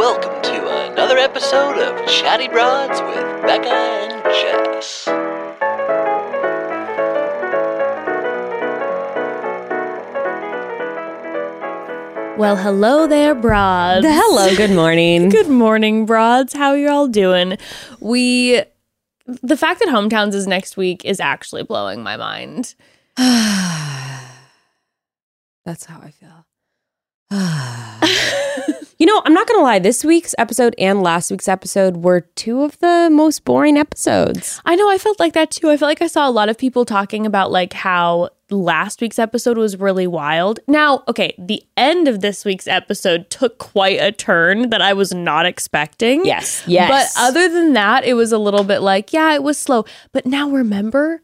welcome to another episode of Chatty Broads with Bekah and Jess. Well, hello there, broads. Hello, good morning. Good morning, broads. How you all doing? We the fact that hometowns is next week is actually blowing my mind. That's how I feel. you know, I'm not going to lie. This week's episode and last week's episode were two of the most boring episodes. I know I felt like that too. I felt like I saw a lot of people talking about like how last week's episode was really wild. Now, okay, the end of this week's episode took quite a turn that I was not expecting. Yes. Yes. But other than that, it was a little bit like, yeah, it was slow. But now remember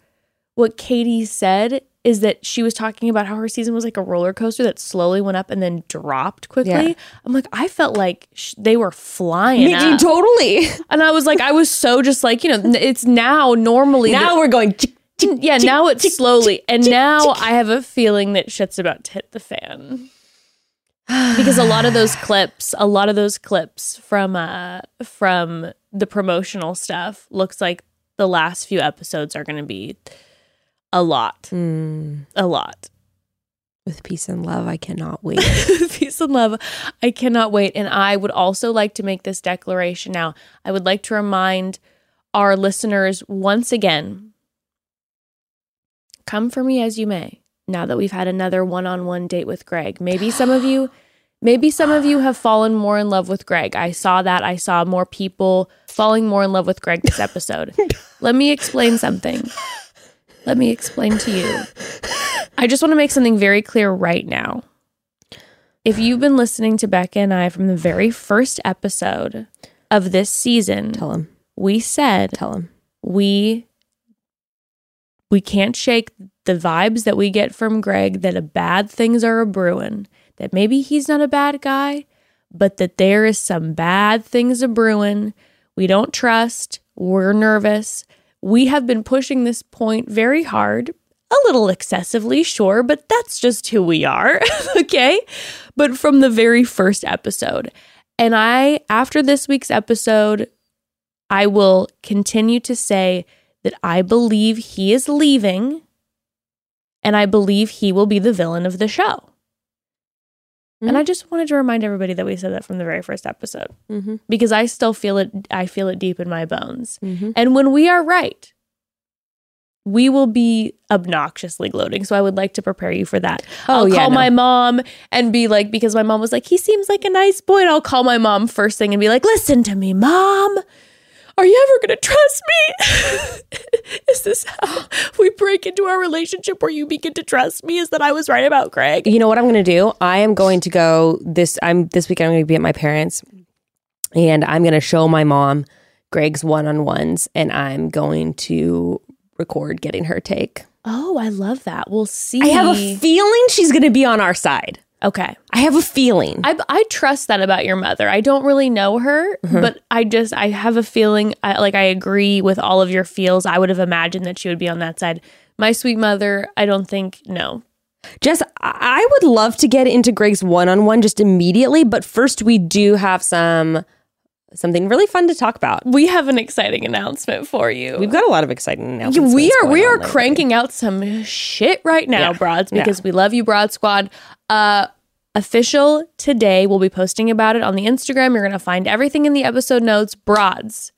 what Katie said is that she was talking about how her season was like a roller coaster that slowly went up and then dropped quickly. Yeah. I'm like, I felt like sh- they were flying. Me totally. And I was like, I was so just like, you know, it's now normally. the- now we're going. chick, yeah, now it's slowly. And now. I have a feeling that shit's about to hit the fan. because a lot of those clips, a lot of those clips from uh from the promotional stuff looks like the last few episodes are going to be a lot. Mm, A lot. with peace and love, I cannot wait. Peace and love. I cannot wait. And I would also like to make this declaration now. I would like to remind our listeners once again come for me as you may, now that we've had another one on one date with Greg. Maybe some of you. Maybe some of you have fallen more in love with Greg. I saw that. I saw more people falling more in love with Greg this episode. Let me explain something. Let me explain to you. I just want to make something very clear right now. If you've been listening to Bekah and I from the very first episode of this season, Tell him. we said Tell him. we we can't shake the vibes that we get from Greg that a bad things are a brewing. That maybe he's not a bad guy, but that there is some bad things a brewing. We don't trust. We're nervous. We have been pushing this point very hard, a little excessively, sure, but that's just who we are. okay. But from the very first episode. And I, after this week's episode, I will continue to say that I believe he is leaving and I believe he will be the villain of the show. And Mhm. I just wanted to remind everybody that we said that from the very first episode Mm-hmm. because I still feel it I feel it deep in my bones. Mm-hmm. And when we are right, we will be obnoxiously gloating. So I would like to prepare you for that. Oh, I'll yeah, call no. my mom and be like, because my mom was like, he seems like a nice boy. And I'll call my mom first thing and be like, listen to me, mom. Are you ever going to trust me? Is this how we break into our relationship where you begin to trust me? Is that I was right about Greg? You know what I'm going to do? I am going to go this. I'm this weekend. I'm going to be at my parents, and I'm going to show my mom Greg's one on ones, and I'm going to record getting her take. Oh, I love that. We'll see. I have a feeling she's going to be on our side. Okay. I have a feeling. I, I trust that about your mother. I don't really know her, mm-hmm. but I just I have a feeling I, like I agree with all of your feels. I would have imagined that she would be on that side. My sweet mother, I don't think no. Jess, I I would love to get into Greg's one on one just immediately, but first we do have some something really fun to talk about. We have an exciting announcement for you. We've got a lot of exciting Yeah, announcements. we are we are cranking out some shit right now, Yeah. broads, Yeah. because we love you, Broad Squad. Uh official today. We'll be posting about it on the Instagram. You're gonna find everything in the episode notes. Broads.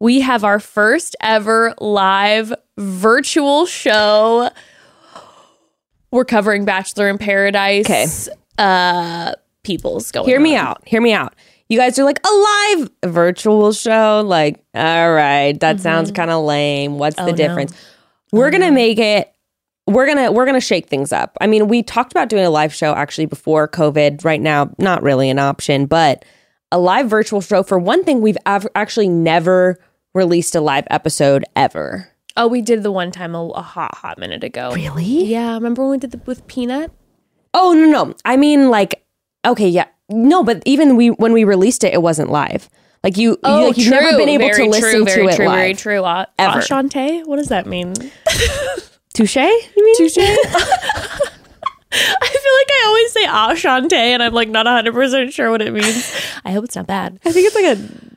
We have our first ever live virtual show. We're covering Bachelor in Paradise. Okay. Uh people's going. Hear me on. out. Hear me out. You guys are like a live virtual show. Like, all right, that mm-hmm. sounds kind of lame. What's Oh, the no. difference? Oh, we're gonna make it. We're gonna we're gonna shake things up. I mean, we talked about doing a live show actually before COVID. Right now, not really an option, but a live virtual show. For one thing, we've av- actually never released a live episode ever. Oh, we did the one time a, a hot, hot minute ago. Really? Yeah. Remember when we did the with Peanut? Oh no no. I mean, like, okay, yeah, no, but even we when we released it, it wasn't live. Like you, you like, you've never been able Oh, Very to listen true, very to it true, live. Very true. Uh, Ever. Ashante? What does that mean? Touche? You mean? Touche. I feel like I always say Ashante, and I'm like not 100 percent sure what it means. I hope it's not bad. I think it's like a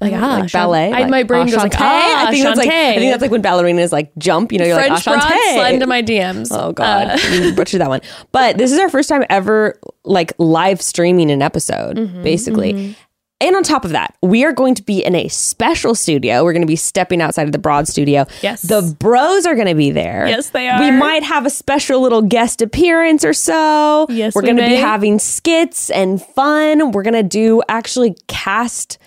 Like, ah, like ballet. I, like my brain goes like, ah, I think that's like I think that's like when ballerinas like jump. You know, you're French like Enchanté. slide into my DMs. Oh God, Uh, you butchered that one. But this is our first time ever like live streaming an episode, Mm-hmm, basically. And on top of that, we are going to be in a special studio. We're going to be stepping outside of the Broad studio. Yes. The bros are going to be there. Yes, they are. We might have a special little guest appearance or so. Yes, We're we going to be having skits and fun. We're going to do actually cast.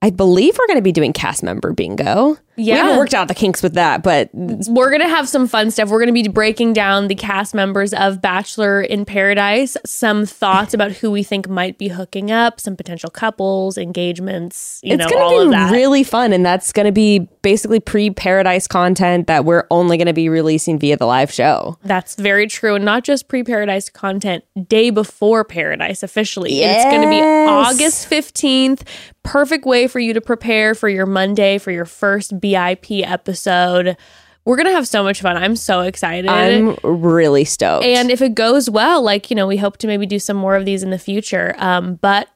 I believe we're going to be doing cast member bingo. We haven't worked out the kinks with that, but we're gonna have some fun stuff. We're gonna be breaking down the cast members of Bachelor in Paradise, some thoughts about who we think might be hooking up, some potential couples, engagements, you it's know, going all to of be that. really fun and that's going to be basically pre-paradise content that we're only going to be releasing via the live show That's very true. And not just pre paradise content, day before paradise officially. It's going to be August 15th. Perfect way for you to prepare for your Monday, for your first BIP episode. We're going to have so much fun. I'm so excited. i'm really stoked and if it goes well, like, you know, we hope to maybe do some more of these in the future. Um, but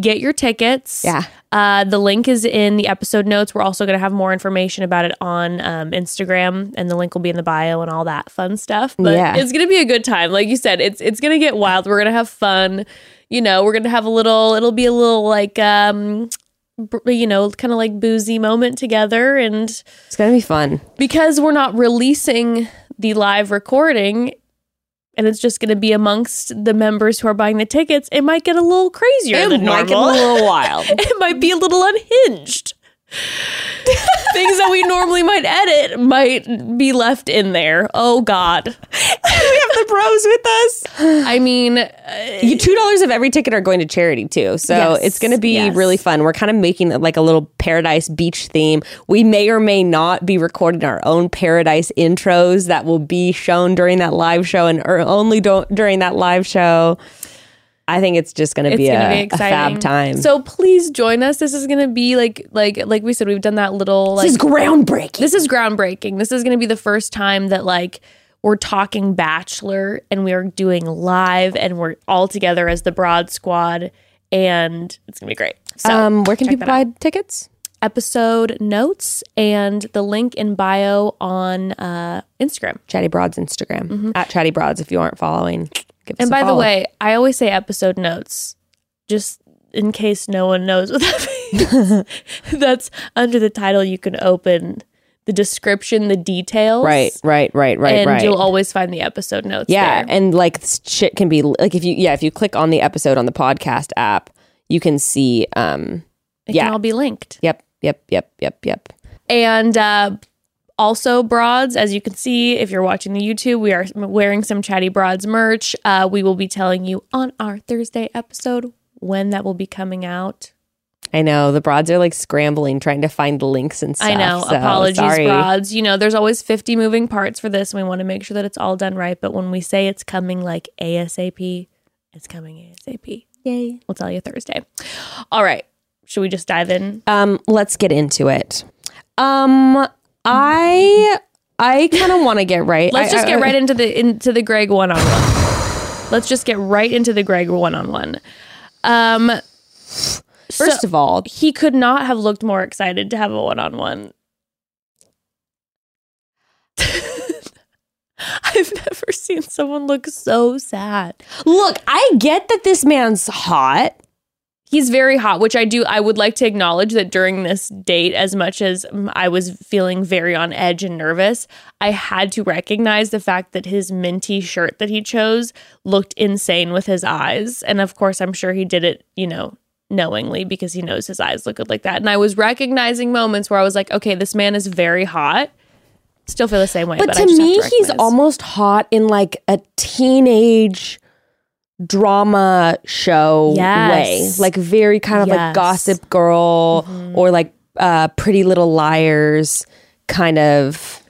get your tickets. Yeah. Uh, the link is in the episode notes. We're also going to have more information about it on um, Instagram, and the link will be in the bio and all that fun stuff. But Yeah. it's going to be a good time. Like you said, it's it's going to get wild. We're going to have fun. You know, we're going to have a little. It'll be a little like um, you know, kind of like boozy moment together, and it's going to be fun. because we're not releasing the live recording and it's just going to be amongst the members who are buying the tickets, it might get a little crazier it than might get a little wild. It might be a little unhinged. Things that we normally might edit might be left in there. Oh God! we have the bros with us I mean, uh, two dollars of every ticket are going to charity too, so Yes, it's going to be yes. really fun. We're kind of making it like a little paradise beach theme. We may or may not be recording our own paradise intros that will be shown during that live show and or only do- during that live show. I think it's just going to be, a, be a fab time. So please join us. This is going to be like like like we said. We've done that little like this is groundbreaking. this is groundbreaking. This is going to be the first time that like we're talking Bachelor and we are doing live and we're all together as the Broad Squad, and it's gonna be great. So um, where can people buy tickets? episode notes and the link in bio on uh, Instagram. Chatty Broads Instagram at Chatty Broads. If you aren't following, Mm-hmm. And by the way, I always say episode notes, just in case no one knows what that means. That's under the title. You can open the description, the details, right, right, right, right, and right. you'll always find the episode notes. Yeah, there. and like shit can be like if you yeah if you click on the episode on the podcast app, you can see um it yeah. can all be linked. yep yep yep yep yep And uh, also, broads, as you can see, if you're watching the YouTube, we are wearing some Chatty Broads merch. Uh, we will be telling you on our Thursday episode when that will be coming out. I know the broads are like scrambling trying to find the links and stuff. I know. so Apologies, sorry. broads. You know, there's always 50 moving parts for this, and we want to make sure that it's all done right. But when we say it's coming like ASAP, it's coming ASAP. Yay. We'll tell you Thursday. All right. Should we just dive in? Um, let's get into it. Um, I I kind of want to get right. Let's I- just I- get right into the into the Greg one on one. Let's just get right into the Greg one on one. Um, First of all, he could not have looked more excited to have a one on one. I've never seen someone look so sad. look, I get that this man's hot. He's very hot, which I do. I would like to acknowledge that during this date, as much as I was feeling very on edge and nervous, I had to recognize the fact that his minty shirt that he chose looked insane with his eyes. And of course, I'm sure he did it, you know, knowingly because he knows his eyes look good like that. And I was recognizing moments where I was like, okay, this man is very hot. Still feel the same way, But, but, to me, he's almost hot in like a teenage drama show Yes. way. Like very kind of like gossip girl or like uh pretty little liars kind of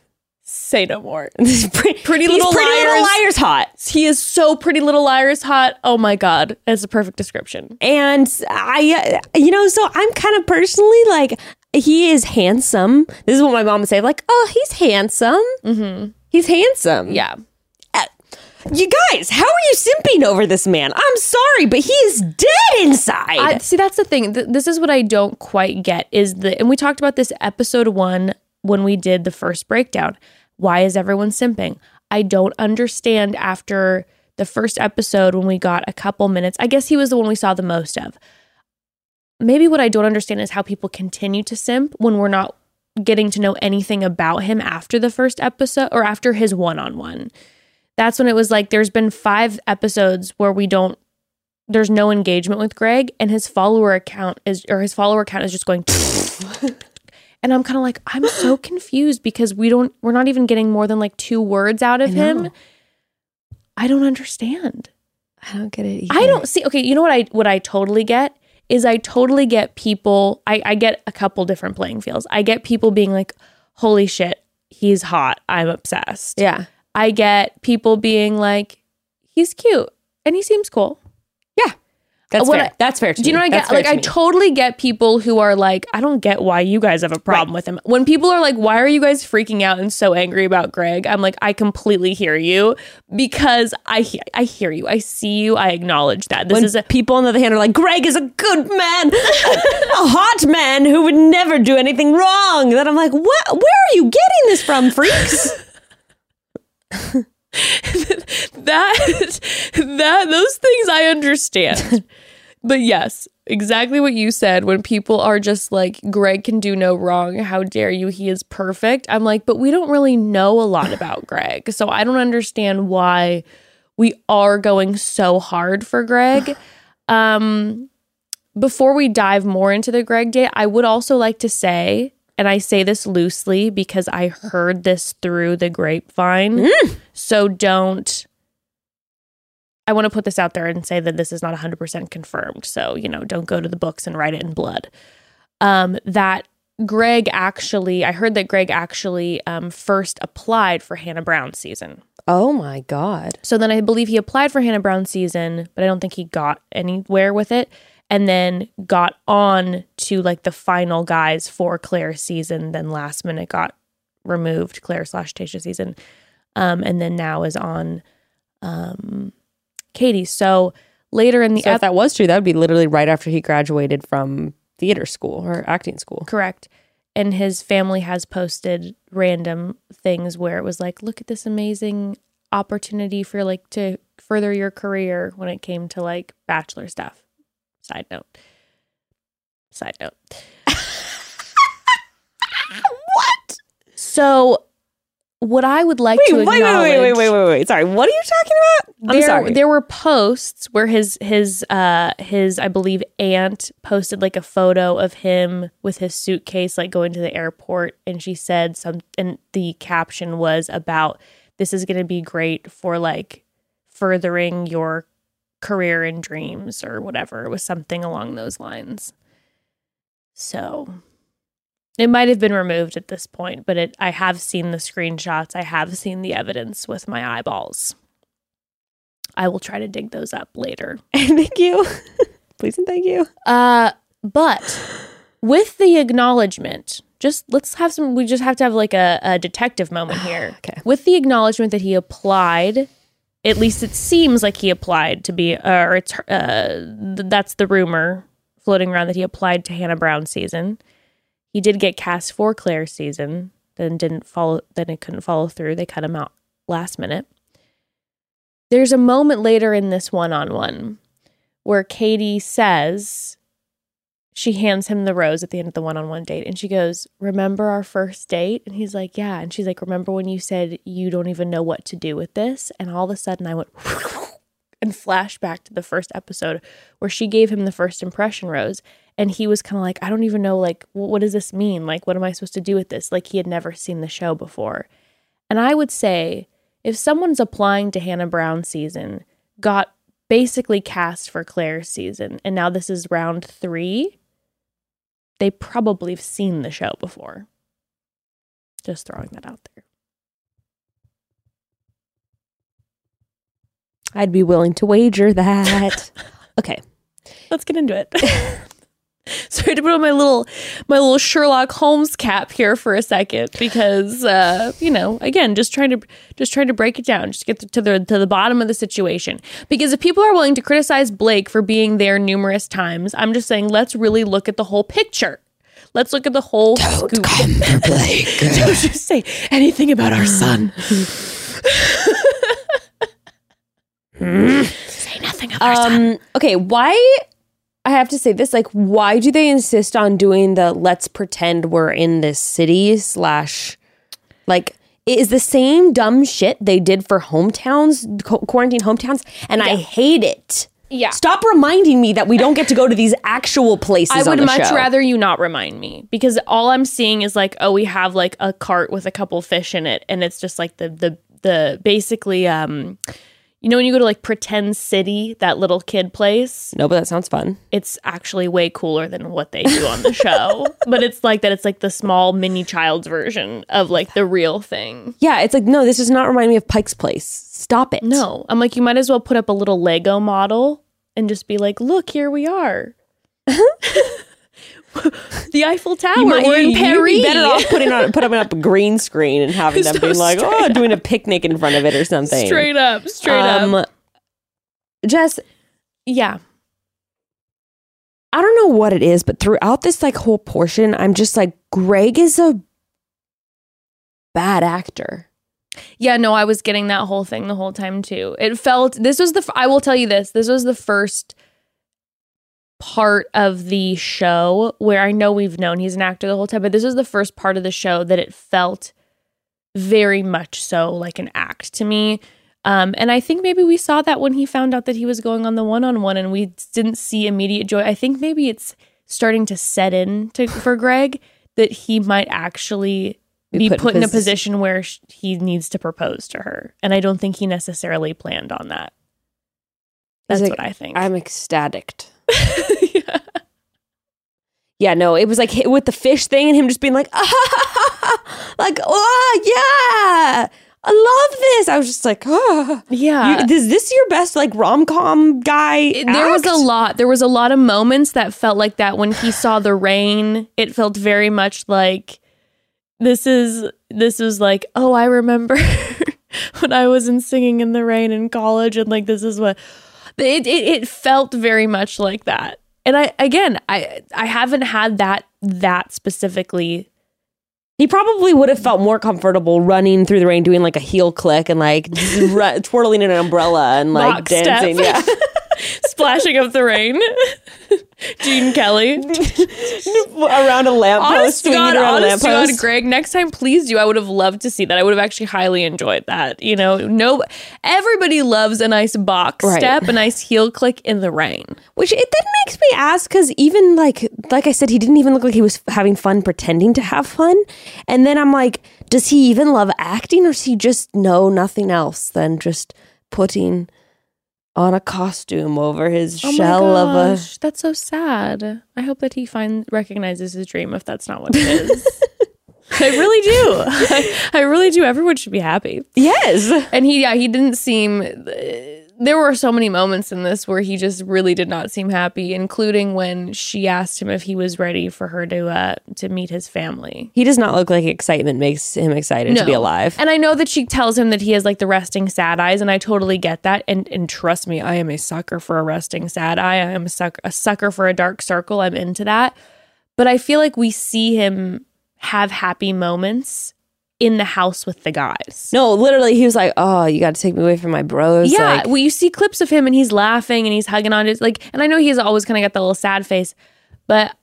say no more. pretty, Pretty Little pretty little Liars. liars hot. He is so pretty little liars hot. Oh my god, it's a perfect description. And I, uh, you know, so I'm kind of personally like, he is handsome. This is what my mom would say, like, oh, he's handsome. Mm-hmm. He's handsome. Yeah. You guys, how are you simping over this man? I'm sorry, but he is dead inside. I, see, that's the thing. Th- this is what I don't quite get is the, and we talked about this episode one when we did the first breakdown. Why is everyone simping? I don't understand after the first episode when we got a couple minutes. I guess he was the one we saw the most of. Maybe what I don't understand is how people continue to simp when we're not getting to know anything about him after the first episode or after his one on one. That's when it was like there's been five episodes where we don't there's no engagement with Greg and his follower account is or his follower account is just going and I'm kind of like I'm so confused because we don't we're not even getting more than like two words out of him. I don't understand. I don't get it. I don't see. Okay, you know what I what I totally get is I totally get people. I I get a couple different playing fields. I get people being like, "Holy shit, he's hot. I'm obsessed." Yeah. I get people being like, "He's cute and he seems cool." Yeah. That's What fair. I- That's fair. To Do you know what I get? Like, I me. totally get people who are like, I don't get why you guys have a problem with him. When people are like, why are you guys freaking out and so angry about Greg? I'm like, I completely hear you because I he- I hear you. I see you. I acknowledge that. This when is a people on the other hand are like, Greg is a good man, a hot man who would never do anything wrong. Then I'm like, what? Where are you getting this from, freaks? that that those things I understand. but yes, exactly what you said when people are just like Greg can do no wrong, how dare you? He is perfect. I'm like, but we don't really know a lot about Greg. So I don't understand why we are going so hard for Greg. Um before we dive more into the Greg date, I would also like to say, and I say this loosely because I heard this through the grapevine. So don't. I want to put this out there and say that this is not 100% confirmed. So, you know, don't go to the books and write it in blood. Um, that Greg actually, I heard that Greg actually um, first applied for Hannah Brown season. oh my God. So then I believe he applied for Hannah Brown season, but I don't think he got anywhere with it. And then got on to like the final guys for Claire's season. Then last minute got removed, Claire slash Tayshia season. Um, and then now is on um, Katie. So later in the So if that was true, that would be literally right after he graduated from theater school or acting school. Correct. And his family has posted random things where it was like, look at this amazing opportunity for like to further your career when it came to like bachelor stuff. Side note. Side note. What? So what I would like Wait, to wait, wait, wait, wait, wait, wait, wait. Sorry, what are you talking about? I'm there, sorry. there were posts where his his uh his I believe aunt posted like a photo of him with his suitcase like going to the airport and she said some and the caption was about this is going to be great for like furthering your career and dreams or whatever it was something along those lines so it might have been removed at this point but it I have seen the screenshots I have seen the evidence with my eyeballs I will try to dig those up later. thank you. Please and thank you. Uh, but with the acknowledgement, just let's have some. We just have to have like a, a detective moment here. Okay. With the acknowledgement that he applied, at least it seems like he applied to be, uh, or it's uh, th- that's the rumor floating around that he applied to Hannah Brown season. He did get cast for Claire's season, then didn't follow. Then it couldn't follow through. They cut him out last minute. There's a moment later in this one-on-one where Katie says she hands him the rose at the end of the one-on-one date and she goes, "Remember our first date?" And he's like, "Yeah." And she's like, "Remember when you said you don't even know what to do with this?" And all of a sudden I went and flashed back to the first episode where she gave him the first impression rose and he was kind of like, "I don't even know like wh- what does this mean? Like what am I supposed to do with this?" Like he had never seen the show before. And I would say if someone's applying to Hannah Brown season, got basically cast for Claire's season, and now this is round three, they probably have seen the show before. Just throwing that out there. I'd be willing to wager that. okay. Let's get into it. Sorry to put on my little my little Sherlock Holmes cap here for a second because uh, you know again just trying to just trying to break it down just get to the to the bottom of the situation because if people are willing to criticize Blake for being there numerous times I'm just saying let's really look at the whole picture let's look at the whole Don't scoop. come for Blake. don't just say anything about our son say nothing of our son Um, okay, why I have to say this, like, why do they insist on doing the let's pretend we're in this city slash like it is the same dumb shit they did for hometowns, qu- quarantine hometowns, and I hate it. yeah Stop reminding me that we don't get to go to these actual places. I would much show. rather you not remind me because all I'm seeing is like, oh, we have like a cart with a couple fish in it, and it's just like the the the basically um, you know when you go to like pretend city, that little kid place, No, but that sounds fun. it's actually way cooler than what they do on the show. but it's like that. It's like the small mini child's version of like the real thing. Yeah, it's like no, this does not remind me of Pike's Place. Stop it. No, I'm like, you might as well put up a little Lego model and just be like, look, here we are. the Eiffel Tower. You might- We're in you- you'd Paris. be better off putting on putting up a green screen and having them So being like, oh, doing a picnic in front of it or something. Straight up, straight um, up. Jess, Yeah. I don't know what it is, but throughout this like whole portion, I'm just like, Greg is a bad actor. Yeah, no, I was getting that whole thing the whole time too. It felt this was the I will tell you this. This was the first part of the show where I know we've known he's an actor the whole time, but this was the first part of the show that it felt very much so like an act to me. Um, and I think maybe we saw that when he found out that he was going on the one on one and we didn't see immediate joy. I think maybe it's starting to set in to, for Greg that he might actually be put, in a position where sh- he needs to propose to her. And I don't think he necessarily planned on that. That's like, what I think. I'm ecstatic. yeah. Yeah, no, it was like hit with the fish thing and him just being like, like, oh yeah, I love this. I was just like, oh, Yeah. is this your best like rom com guy? It- there was a lot there was a lot of moments that felt like that when he saw the rain it felt very much like this is this is like oh i remember when i was in singing in the rain in college and like this is what it, it, it felt very much like that and i again i i haven't had that that specifically He probably would have felt more comfortable running through the rain, doing like a heel click and like ru- twirling in an umbrella and like Rock step. dancing. Yeah, splashing up the rain gene kelly around a lamppost, Honest to swinging God, around a honest to God, lamppost. Greg, next time, please do. I would have loved to see that. I would have actually highly enjoyed that. You know, no, everybody loves a nice box Right. step, a nice heel click in the rain. Which it then makes me ask because even like like I said, he didn't even look like he was having fun pretending to have fun. And then I'm like, does he even love acting, or does he just know nothing else than just putting on a costume over his Oh shell of a? gosh, that's so sad. I hope that he find recognizes his dream if that's not what it is. I really do. I, I really do. Everyone should be happy. Yes, And he, yeah, he didn't seem. There were so many moments in this where he just really did not seem happy, including when she asked him if he was ready for her to uh, to meet his family. he does not look like excitement makes him excited to be alive. And I know that she tells him that he has like the resting sad eyes, and I totally get that. And and trust me, I am a sucker for a resting sad eye. I am a sucker a sucker for a dark circle. I'm into that. But I feel like we see him have happy moments in the house with the guys. No, literally, he was like, "Oh, you got to take me away from my bros." Yeah, like, well, you see clips of him and he's laughing and he's hugging on his like, and I know he's always kind of got the little sad face, but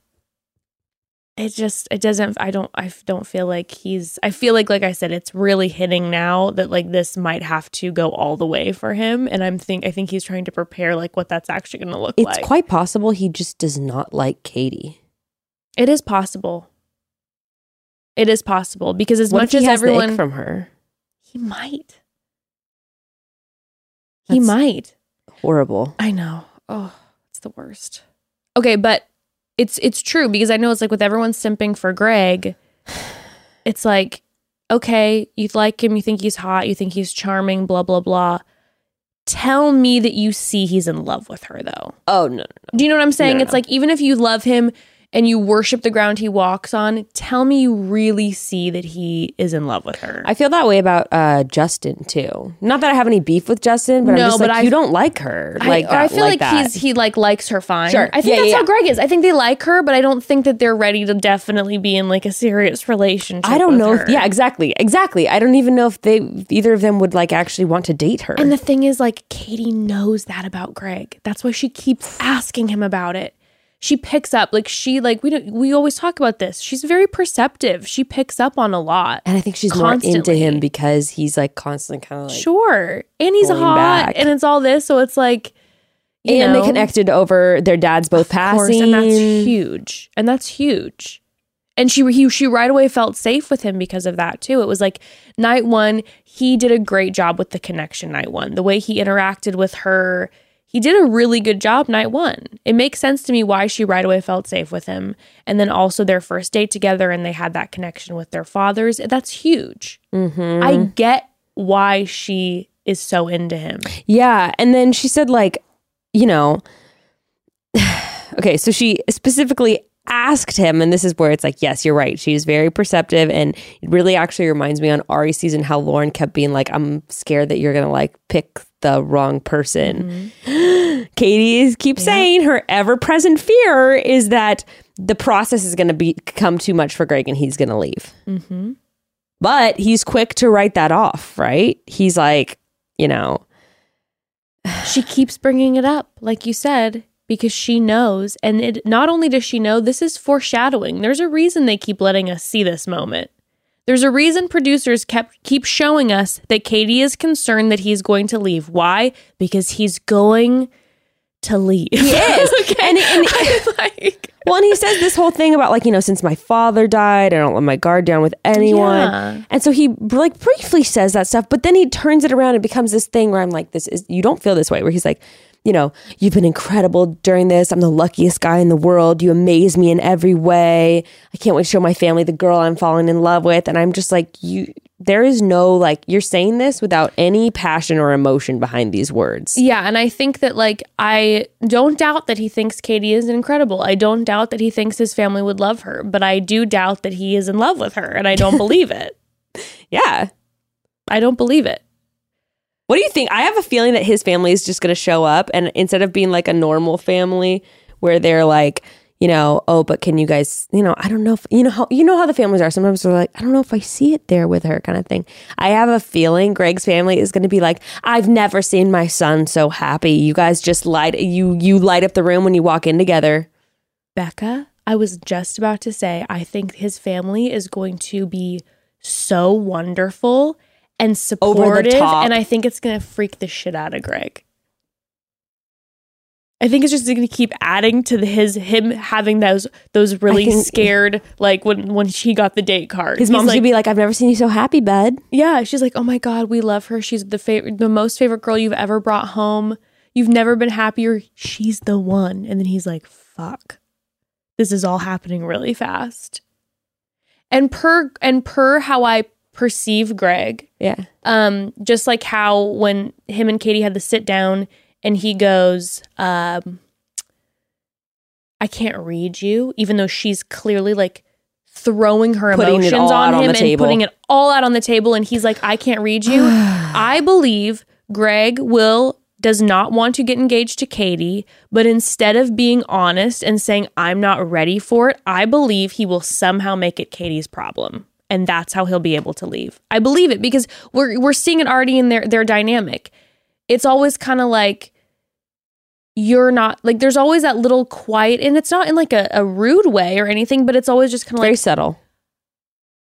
it just it doesn't. I don't. I don't feel like he's. I feel like, like I said, it's really hitting now that like this might have to go all the way for him, and I'm think I think he's trying to prepare like what that's actually going to look it's like. It's quite possible he just does not like Katie. it is possible. It is possible because as What much as everyone, from her, he might. He might. horrible. I know. Oh, it's the worst. Okay, but it's it's true because I know it's like with everyone simping for Greg, it's like, okay, you like him, you think he's hot, you think he's charming, blah blah blah. Tell me that you see he's in love with her though. Oh no, no, Do you know what I'm saying? No, no, it's no. like even if you love him, and you worship the ground he walks on, tell me you really see that he is in love with her. I feel that way about uh, Justin too. Not that I have any beef with Justin, but No, I'm just but like I- you don't like her. I- like that, I feel like, that. he's he like likes her fine. Sure. I think Yeah, that's yeah, how yeah. Greg is. I think they like her, but I don't think that they're ready to definitely be in like a serious relationship. I don't know. If, yeah, exactly, exactly. I don't even know if they either of them would like actually want to date her. And the thing is, like, Katie knows that about Greg. That's why she keeps asking him about it. She picks up, like, she, like, we don't, we always talk about this. She's very perceptive. She picks up on a lot. And I think she's more into him because he's like constantly kind of like. sure. And he's hot back. and it's all this. So it's like, you and know, they connected over their dads both of course, passing. and that's huge. And that's huge. And she he, she right away felt safe with him because of that too. It was like night one, he did a great job with the connection. Night one, the way he interacted with her, he did a really good job. Night one, it makes sense to me why she right away felt safe with him. And then also their first date together, and they had that connection with their fathers. That's huge. Mhm. I get why she is so into him. Yeah. And then she said, like, you know, okay, so she specifically asked him, and this is where it's like, yes, you're right. She's very perceptive. And it really actually reminds me on Arie season how Lauren kept being like, I'm scared that you're going to like pick the wrong person. Katie is keeps saying her ever present fear is that the process is going to become too much for Greg and he's going to leave. Mm-hmm. But he's quick to write that off, right? He's like, you know, she keeps bringing it up like you said because she knows and it not only does she know this is foreshadowing there's a reason they keep letting us see this moment there's a reason producers kept keep showing us that Katie is concerned that he's going to leave why because he's going to leave he is. And- and- like Well, and he says this whole thing about like, you know, since my father died, I don't let my guard down with anyone. Yeah. And so he like briefly says that stuff, but then he turns it around and becomes this thing where I'm like, this is you don't feel this way, where he's like, you know, you've been incredible during this. I'm the luckiest guy in the world. You amaze me in every way. I can't wait to show my family the girl I'm falling in love with. And I'm just like, you there is no like you're saying this without any passion or emotion behind these words. Yeah, and I think that like I don't doubt that he thinks Katie is incredible. I don't doubt that he thinks his family would love her, but I do doubt that he is in love with her, and I don't believe it. Yeah. I don't believe it. What do you think? I have a feeling that his family is just going to show up and instead of being like a normal family where they're like, you know, oh, but can you guys, you know, I don't know if, you know how, you know how the families are. Sometimes they're like, I don't know if I see it there with her kind of thing. I have a feeling Greg's family is going to be like, I've never seen my son so happy. You guys just light, you, you light up the room when you walk in together. Bekah, I was just about to say, I think his family is going to be so wonderful and supportive, and I think it's going to freak the shit out of Greg. I think it's just going to keep adding to the, his him having those those really think- scared like when when she got the date card. His mom's like, to be like, I've never seen you so happy, bud. Yeah, she's like, "Oh my god, we love her. She's the favorite, the most favorite girl you've ever brought home. You've never been happier. She's the one." And then he's like, "Fuck. This is all happening really fast." And per and per how I perceive Greg, Yeah. um just like how when him and Katie had the sit down and he goes, um I can't read you even though she's clearly like throwing her Putting emotions on out on him and table. putting it all out on the table and he's like I can't read you. I believe Greg will does not want to get engaged to Katie, but instead of being honest and saying I'm not ready for it, I believe he will somehow make it Katie's problem. And that's how he'll be able to leave. I believe it because we're we're seeing it already in their their dynamic. It's always kind of like you're not like there's always that little quiet and it's not in like a, a rude way or anything, but it's always just kind of Very subtle.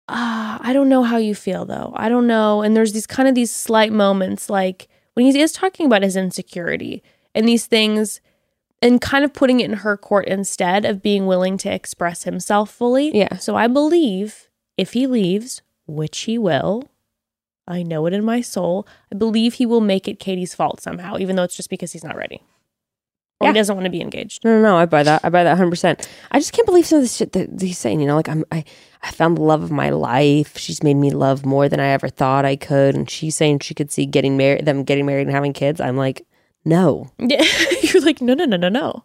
ah, I don't know how you feel though. I don't know. And there's these kind of these slight moments like when he is talking about his insecurity and these things and kind of putting it in her court instead of being willing to express himself fully. Yeah. So I believe if he leaves, which he will, I know it in my soul, I believe he will make it Katie's fault somehow, even though it's just because he's not ready. Or Yeah. he doesn't want to be engaged. No, no, no. I buy that. I buy that 100%. I just can't believe some of the shit that he's saying. You know, like I'm, I, I found the love of my life. She's made me love more than I ever thought I could. And she's saying she could see getting married, them getting married and having kids. I'm like, no, Yeah. You're like, no, no, no, no, no.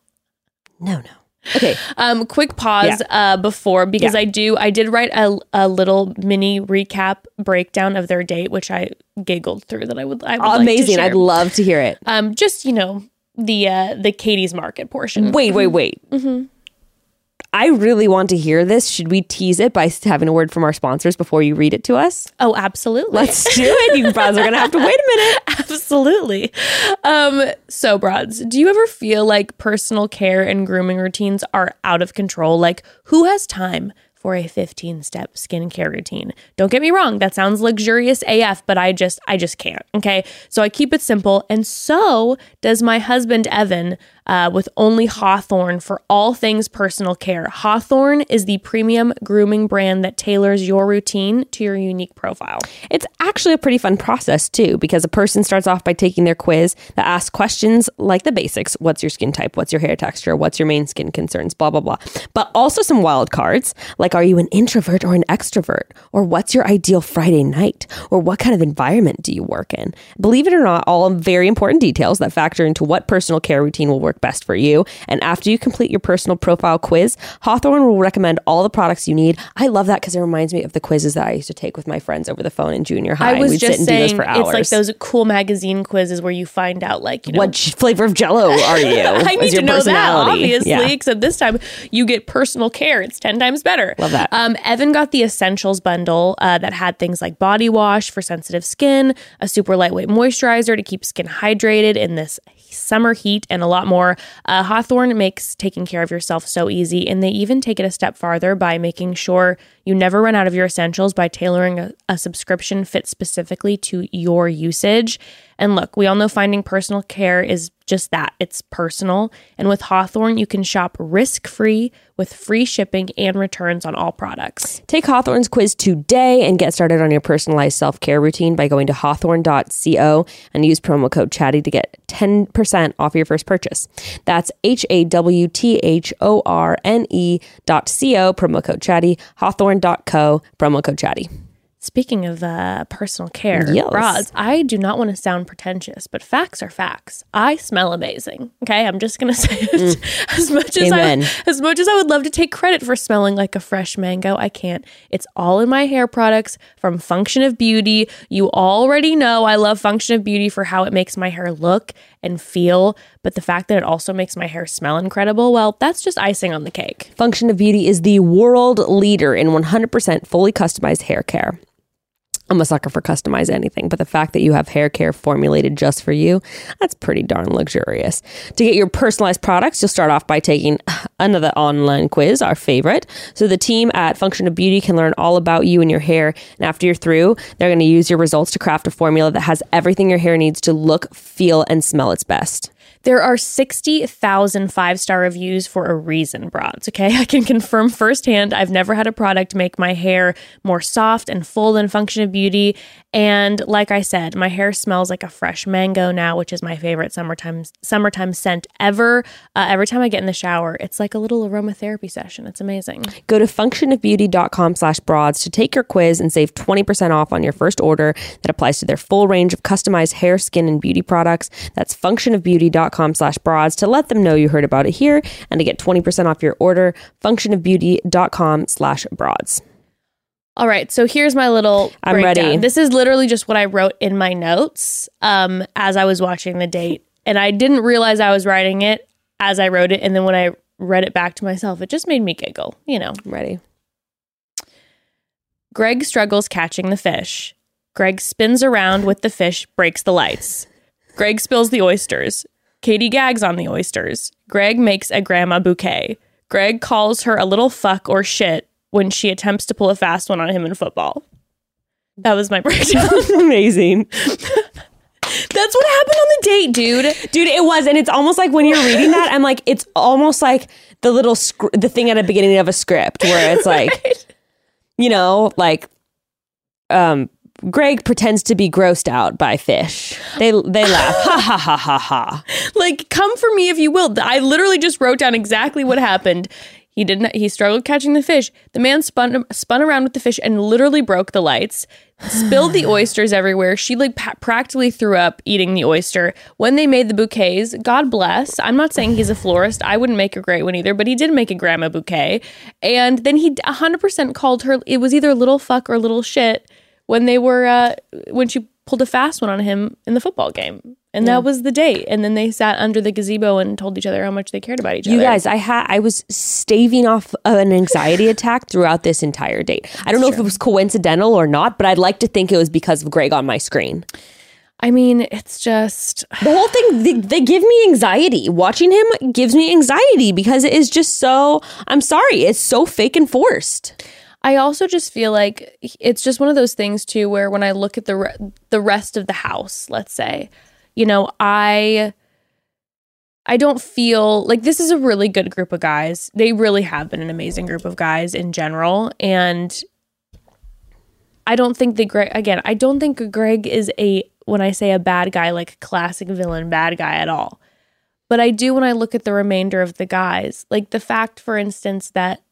no, no. Okay. Um, quick pause uh, before because Yeah. I do I did write a, a little mini recap breakdown of their date, which I giggled through. That I would, I would like to Amazing. share. I'd love to hear it. um, just you know the uh, the Katie's Market portion. Wait, wait, wait. I really want to hear this. Should we tease it by having a word from our sponsors before you read it to us? Oh, absolutely. Let's do it. You broads are going to have to wait a minute. Absolutely. Um, so, broads, do you ever feel like personal care and grooming routines are out of control? Like, who has time for a 15 step skincare routine? Don't get me wrong, that sounds luxurious AF, but I just, I just can't. Okay. So, I keep it simple. And so does my husband, Evan, uh, with only Hawthorne for all things personal care. Hawthorne is the premium grooming brand that tailors your routine to your unique profile. It's actually a pretty fun process, too, because a person starts off by taking their quiz that asks questions like the basics What's your skin type? What's your hair texture? What's your main skin concerns? Blah, blah, blah. But also some wild cards like Are you an introvert or an extrovert? Or what's your ideal Friday night? Or what kind of environment do you work in? Believe it or not, all very important details that factor into what personal care routine will work best for you. And after you complete your personal profile quiz, Hawthorne will recommend all the products you need. I love that because it reminds me of the quizzes that I used to take with my friends over the phone in junior high. I was We'd just sit and saying do those for hours. it's like those cool magazine quizzes where you find out like you know what flavor of jello are you? I need to know that obviously Yeah. except this time you get personal care it's 10 times better Love that. um, Evan got the essentials bundle uh, that had things like body wash for sensitive skin a super lightweight moisturizer to keep skin hydrated in this summer heat and a lot more. Uh, Hawthorne makes taking care of yourself so easy and they even take it a step farther by making sure you never run out of your essentials by tailoring a, a subscription fit specifically to your usage and look, we all know finding personal care is just that it's personal. And with Hawthorne, you can shop risk free with free shipping and returns on all products. Take Hawthorne's quiz today and get started on your personalized self care routine by going to hawthorne.co and use promo code chatty to get 10% off your first purchase. That's H A W T H O R N E dot co, promo code chatty, hawthorne.co, promo code chatty. Speaking of uh, personal care, Yes. Roz, I do not want to sound pretentious, but facts are facts. I smell amazing. Okay, I'm just gonna say it. As much as Mm. Amen. I, as much as I would love to take credit for smelling like a fresh mango, I can't. It's all in my hair products from Function of Beauty. You already know I love Function of Beauty for how it makes my hair look and feel, but the fact that it also makes my hair smell incredible, well, that's just icing on the cake. Function of Beauty is the world leader in 100% fully customized hair care. I'm a sucker for customize anything, but the fact that you have hair care formulated just for you, that's pretty darn luxurious. To get your personalized products, you'll start off by taking another online quiz, our favorite. So the team at Function of Beauty can learn all about you and your hair. And after you're through, they're going to use your results to craft a formula that has everything your hair needs to look, feel, and smell its best. There are 60,000 five star reviews for a reason, broads. Okay. I can confirm firsthand I've never had a product make my hair more soft and full than Function of Beauty. And like I said, my hair smells like a fresh mango now, which is my favorite summertime summertime scent ever. Uh, every time I get in the shower, it's like a little aromatherapy session. It's amazing. Go to functionofbeauty.com slash broads to take your quiz and save 20% off on your first order that applies to their full range of customized hair, skin, and beauty products. That's functionofbeauty.com slash broads to let them know you heard about it here and to get 20% off your order. Functionofbeauty.com slash broads. All right, so here's my little. I'm breakdown. ready. This is literally just what I wrote in my notes um, as I was watching the date, and I didn't realize I was writing it as I wrote it, and then when I read it back to myself, it just made me giggle. You know, I'm ready. Greg struggles catching the fish. Greg spins around with the fish, breaks the lights. Greg spills the oysters. Katie gags on the oysters. Greg makes a grandma bouquet. Greg calls her a little fuck or shit when she attempts to pull a fast one on him in football. That was my breakdown. Amazing. That's what happened on the date, dude. Dude, it was. And it's almost like when you're reading that, I'm like, it's almost like the little, scr- the thing at the beginning of a script where it's like, you know, like, um, Greg pretends to be grossed out by fish. They they laugh. Ha ha ha ha ha. Like, come for me if you will. I literally just wrote down exactly what happened. He didn't. He struggled catching the fish. The man spun spun around with the fish and literally broke the lights, spilled the oysters everywhere. She like pa- practically threw up eating the oyster. When they made the bouquets, God bless. I'm not saying he's a florist. I wouldn't make a great one either, but he did make a grandma bouquet. And then he 100% called her. It was either little fuck or little shit when they were uh, when she pulled a fast one on him in the football game. And that was the date. And then they sat under the gazebo and told each other how much they cared about each You other. You guys, I had I was staving off an anxiety attack throughout this entire date. I don't know if it was coincidental or not, but I'd like to think it was because of Greg on my screen. I mean, it's just The whole thing they, they give me anxiety. Watching him gives me anxiety because it is just so I'm sorry, it's so fake and forced. I also just feel like it's just one of those things too where when I look at the re- the rest of the house, let's say, you know, I I don't feel like this is a really good group of guys. They really have been an amazing group of guys in general and I don't think that Greg again, I don't think Greg is a when I say a bad guy like a classic villain bad guy at all. But I do when I look at the remainder of the guys. Like the fact for instance that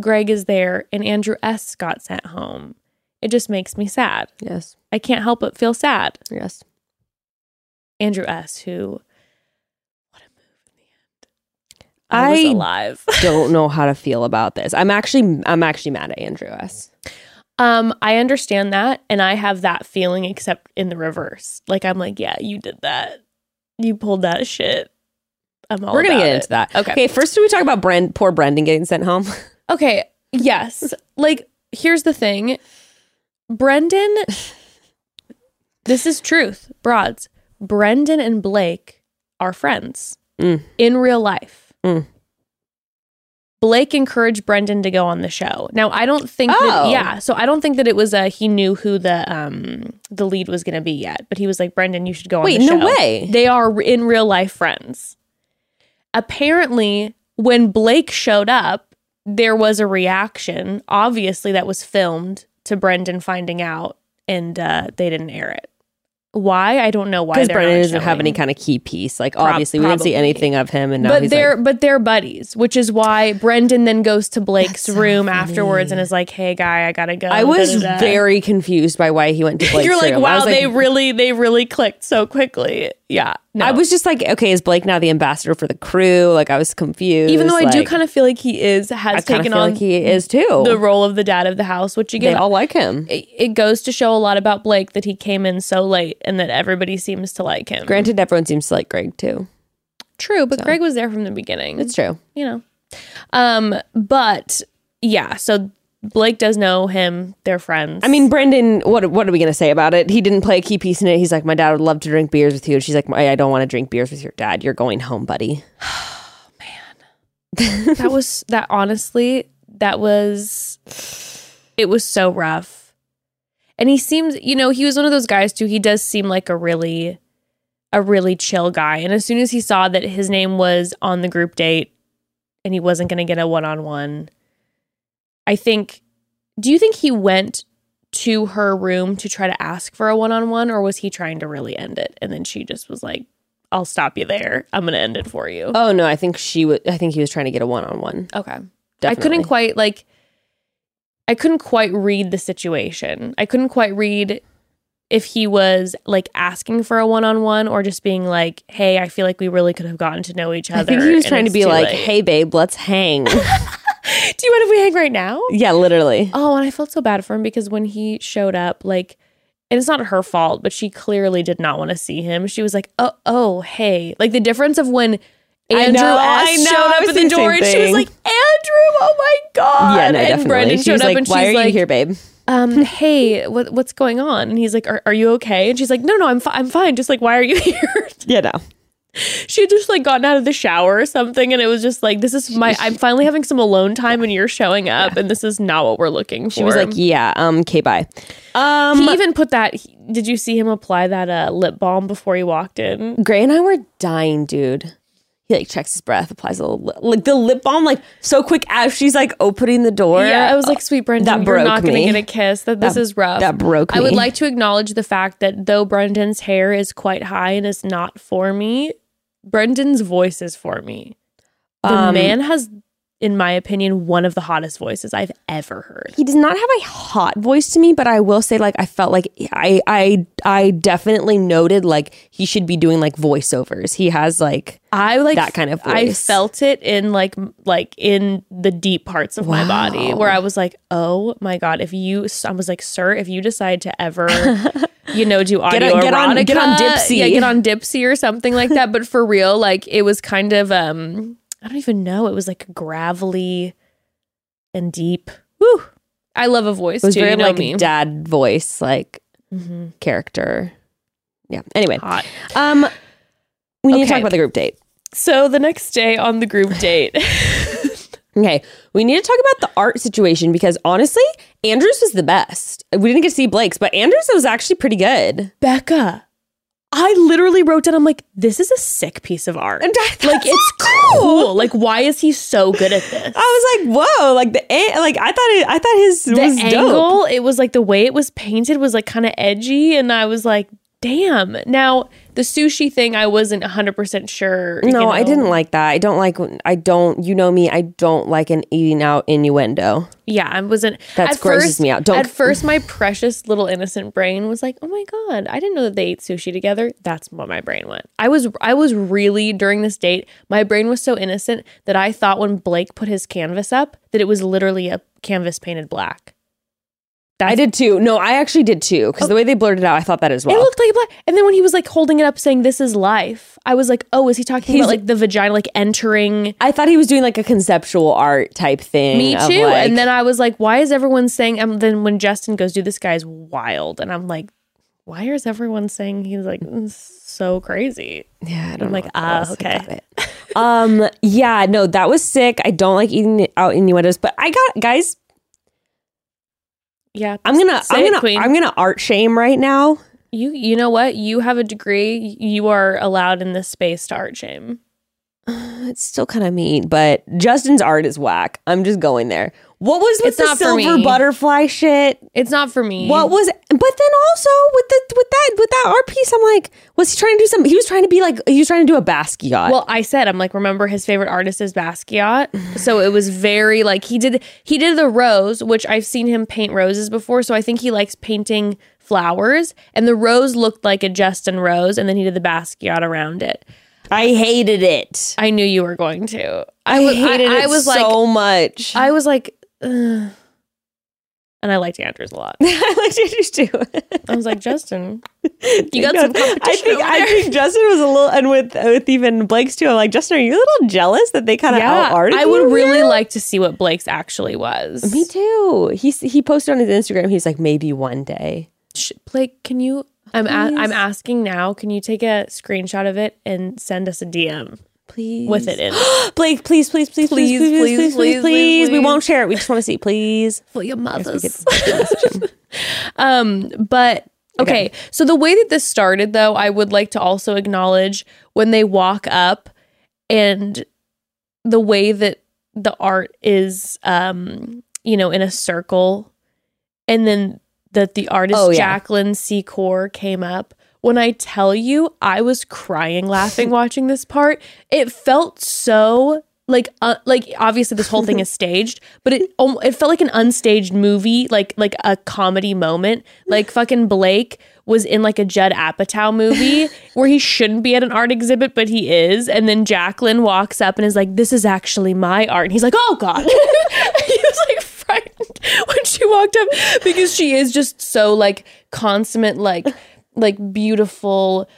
Greg is there and Andrew S got sent home. It just makes me sad. Yes. I can't help but feel sad. Yes. Andrew S who what a move in the end. I, was I- alive. Don't know how to feel about this. I'm actually I'm actually mad at Andrew S. Um, I understand that, and I have that feeling, except in the reverse. Like I'm like, yeah, you did that. You pulled that shit. I'm all We're gonna get it. into that. Okay. Okay, first do we talk about Brand poor Brendan getting sent home? Okay. Yes. like, here's the thing. Brendan, this is truth, broads. Brendan and Blake are friends Mm. in real life. Mm. Blake encouraged Brendan to go on the show. Now, I don't think Oh. that, yeah, so I don't think that it was a he knew who the um the lead was going to be yet, but he was like, Brendan, you should go on Wait, the show. no way. They are in real life friends. Apparently, when Blake showed up, there was a reaction, obviously, that was filmed to Brendan finding out, and uh, they didn't air it. Why? I don't know why. Because Brendan not doesn't have any kind of key piece. Like Prob- obviously we didn't see anything of him and now But he's they're like but they're buddies, which is why Brendan then goes to Blake's That's so room funny. afterwards and is like, "Hey, guy, I gotta go." I was da-da-da." very confused by why he went to Blake's You're like, room. I wow, was like, they really, they really clicked so quickly. Yeah, no. I was just like, okay, is Blake now the ambassador for the crew? Like I was confused. even though I do kind of feel like he is has taken on like he is too. the role of the dad of the house, which they again, all like him. it, it goes to show a lot about Blake that he came in so late and that everybody seems to like him. Granted, everyone seems to like Greg too. True, but So. Greg was there from the beginning. It's true. you know. Um, but yeah, so Blake does know him. They're friends. I mean, Brendan, what what are we gonna say about it? He didn't play a key piece in it. He's like, my dad would love to drink beers with you. And she's like, I don't want to drink beers with your dad. You're going home, buddy. Oh, man, that was that honestly, that was it was so rough. And he seems, you know, he was one of those guys too. He does seem like a really a really chill guy. And as soon as he saw that his name was on the group date and he wasn't going to get a one-on-one, I think do you think he went to her room to try to ask for a one-on-one or was he trying to really end it and then she just was like I'll stop you there. I'm going to end it for you. Oh no, I think she would. I think he was trying to get a one on one. Okay. I couldn't quite like I couldn't quite read the situation. I couldn't quite read if he was like asking for a one-on-one or just being like, "Hey, I feel like we really could have gotten to know each other." I think he was trying to be like, late." "Hey, babe, let's hang." do you mind if we hang right now?" yeah, literally. Oh, and I felt so bad for him because when he showed up, like, and it's not her fault, but she clearly did not want to see him. She was like, "Oh, oh, hey!" Like the difference of when Andrew know. I know, showed up at the door, same and she was like, "Andrew, oh my god!" yeah, no, and definitely. Brendan showed was up, like, "Why she's are like, you here, babe?" um, "Hey, what, what's going on?" And he's like, "Are, are you okay?" And she's like, "No, no, I'm fi- I'm fine. Just like, why are you here?" Yeah, no. she had just like gotten out of the shower or something, and it was just like, "This is my. I'm finally having some alone time, and you're showing up, and this is not what we're looking for." She was like, "Yeah, um, okay, bye." Um, He even put that. he- did you see him apply that uh, lip balm before he walked in? Gray and I were dying, dude. He like checks his breath, applies a little like the lip balm, like so quick as she's like opening the door. Yeah, I was like, "Sweet Brendan, That you're not going to get a kiss. That this is rough." that broke I would like to acknowledge the fact that though Brendan's hair is quite high and is not for me, Brendan's voice is for me. The Um, man has in my opinion, one of the hottest voices I've ever heard. he does not have a hot voice to me, but I will say like I felt like I I I definitely noted like he should be doing like voiceovers. He has like I like That kind of I felt it in like like in the deep parts of my body where I was like, "Oh my god, if you I was like, "Sir, if you decide to ever you know do audio on- get on- get on Dipsea. Yeah, get on Dipsea or something like that, but for real, like it was kind of um I don't even know, it was like gravelly and deep. Woo. I love a voice it was too, very you know like me. dad voice like Mhm. character. Yeah. Anyway, Hot. um, we need to talk about the group date. So the next day on the group date, Okay, we need to talk about the art situation because honestly, Andrews was the best. We didn't get to see Blake's, but Andrews was actually pretty good. Bekah, I literally wrote down, I'm like, this is a sick piece of art. Like, it's cool. Like, why is he so good at this? I was like, whoa! Like the a- like I thought it, I thought his the was angle, dope. it was like the way it was painted was like kind of edgy. And I was like, damn. Now, the sushi thing, I wasn't 100% sure. No, I didn't like that. I don't like. I don't. You know me. I don't like an eating out innuendo. Yeah, I wasn't. That grosses first- me out. Don't- At first, my precious little innocent brain was like, "Oh my god, I didn't know that they ate sushi together." That's what my brain went. I was, I was really during this date. My brain was so innocent that I thought when Blake put his canvas up that it was literally a canvas painted black. I did too. No, I actually did too. Because the way they blurted it out, I thought that as well. It looked like a black. And then when he was like holding it up, saying "This is life," I was like, "Oh, is he talking He's- about like the vagina like entering?" I thought he was doing like a conceptual art type thing. Me too. like- and then I was like, why is everyone saying? And then when Justin goes, dude, this guy's wild. And I'm like, why is everyone saying he's like so crazy? yeah, I don't I'm like, ah. I okay. um, yeah, no, that was sick. I don't like eating out innuendos, but I got guys. Yeah, I'm gonna, I'm it, gonna, queen. I'm gonna art shame right now. you you know what? You have a degree. You are allowed in this space to art shame. It's still kind of mean, but Justin's art is whack. I'm just going there. What was with It's the not for silver butterfly shit? It's not for me. What was? But then also with the with that with that art piece, I'm like, was he trying to do something? He was trying to be like he was trying to do a Basquiat. Well, I said I'm like, remember his favorite artist is Basquiat, so it was very like he did he did the rose, which I've seen him paint roses before, so I think he likes painting flowers, and the rose looked like a Justin rose, and then he did the Basquiat around it. I hated it. I knew you were going to. I, was hated I, it I was like, so much. I was like, Ugh. and I liked Andrews a lot. I liked Andrews too. I was like, Justin, you got some competition I think I think Justin was a little, and with with even Blake's too. I'm like, Justin, are you a little jealous that they kind of out arted? I would really like to see what Blake's actually was. Me too. He he posted on his Instagram. He's like, maybe one day. Sh- Blake, can you? I'm a. I'm asking now. Can you take a screenshot of it and send us a DM Please, with it in? Blake, please, please, please, please, please, please, please, please, please, We won't share it. We just want to see, please. For your mothers. um, but okay. So the way that this started, though, I would like to also acknowledge when they walk up and the way that the art is, um, you know, in a circle, and then that the artist Oh, yeah. Jacqueline Secor came up. When I tell you, I was crying laughing watching this part. It felt so like uh, like obviously this whole thing is staged, but it um, it felt like an unstaged movie, like like a comedy moment. Like fucking Blake was in like a Judd Apatow movie where he shouldn't be at an art exhibit, but he is. And then Jacqueline walks up and is like, "This is actually my art." And he's like, "Oh God!" he was like frightened when she walked up because she is just so like consummate, like like beautiful.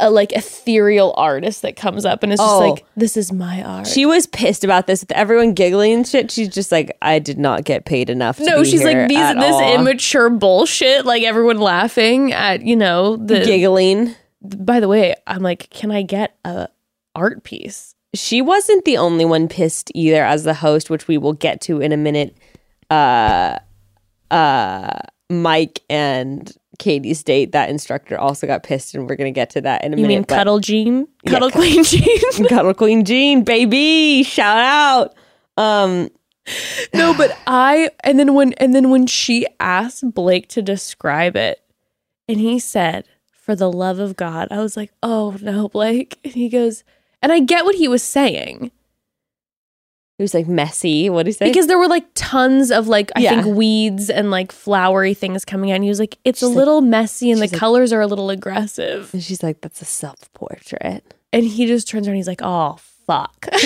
A like ethereal artist that comes up and it's just Oh. like, "This is my art." She was pissed about this with everyone giggling and shit. She's just like, I did not get paid enough. To No, she's like these this all." immature bullshit. Like everyone laughing at you know the. giggling. By the way, I'm like, can I get a art piece? She wasn't the only one pissed either as the host, which we will get to in a minute. Uh, uh, Mike and Katie's date, that instructor also got pissed, and we're gonna get to that in a You minute. You mean Cuddle Jean, Cuddle Cuddle- Queen Jean? Cuddle Queen Jean, baby, shout out. Um, no, but I and then when and then when she asked Blake to describe it, and he said, "For the love of God," I was like, "Oh no, Blake!" And he goes, and I get what he was saying, It was like messy. What did he say? because there were like tons of like I Yeah. think weeds and like flowery things coming out. And he was like, "It's She's a like- little messy and the like- colors are a little aggressive." and she's like, that's a self portrait. And he just turns around. and He's like, "Oh fuck."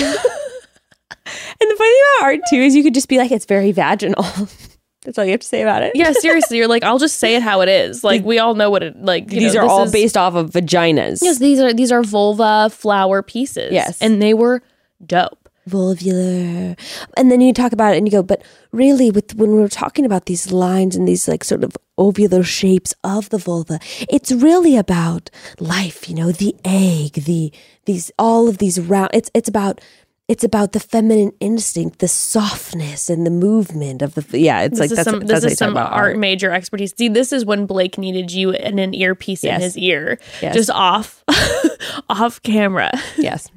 And the funny thing about art too is you could just be like, it's very vaginal. That's all you have to say about it. yeah, seriously, you're like, I'll just say it how it is. Like we all know what it like. you These know, are all is- based off of vaginas. Yes, these are these are vulva flower pieces. Yes. and they were dope. Vulvular. And then you talk about it and you go, but really with when we're talking about these lines and these like sort of ovular shapes of the vulva, it's really about life, you know, the egg, the these all of these round it's it's about it's about the feminine instinct, the softness and the movement of the yeah, it's This like that's some that's this how is some about art, major expertise. See, this is when Blake needed you in an earpiece in his ear, Yes. just off off camera. Yes.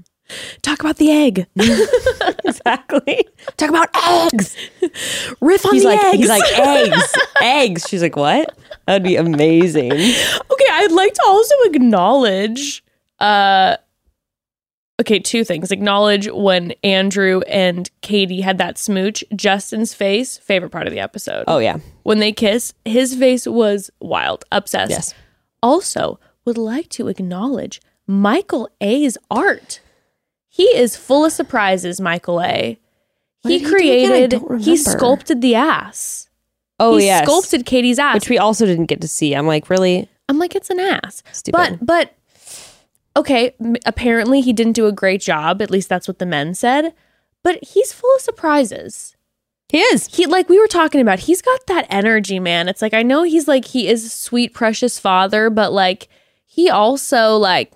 Talk about the egg. exactly. Talk about eggs. Riff on He's the like eggs. he's like eggs. eggs. She's like, what? That would be amazing. okay, I'd like to also acknowledge uh okay, two things. Acknowledge when Andrew and Katie had that smooch, Justin's face, favorite part of the episode. Oh yeah. When they kiss, his face was wild, obsessed. Yes. Also, would like to acknowledge Michael A's art. He is full of surprises, Michael A. What He did he do again? I created, he sculpted the ass. Oh yeah. he sculpted Katie's ass. which we also didn't get to see. I'm like, really? I'm like, it's an ass. Stupid. But but okay, apparently he didn't do a great job. At least that's what the men said. But he's full of surprises. He is. He like we were talking about. He's got that energy, man. It's like I know he's like he is a sweet, precious father, but like he also like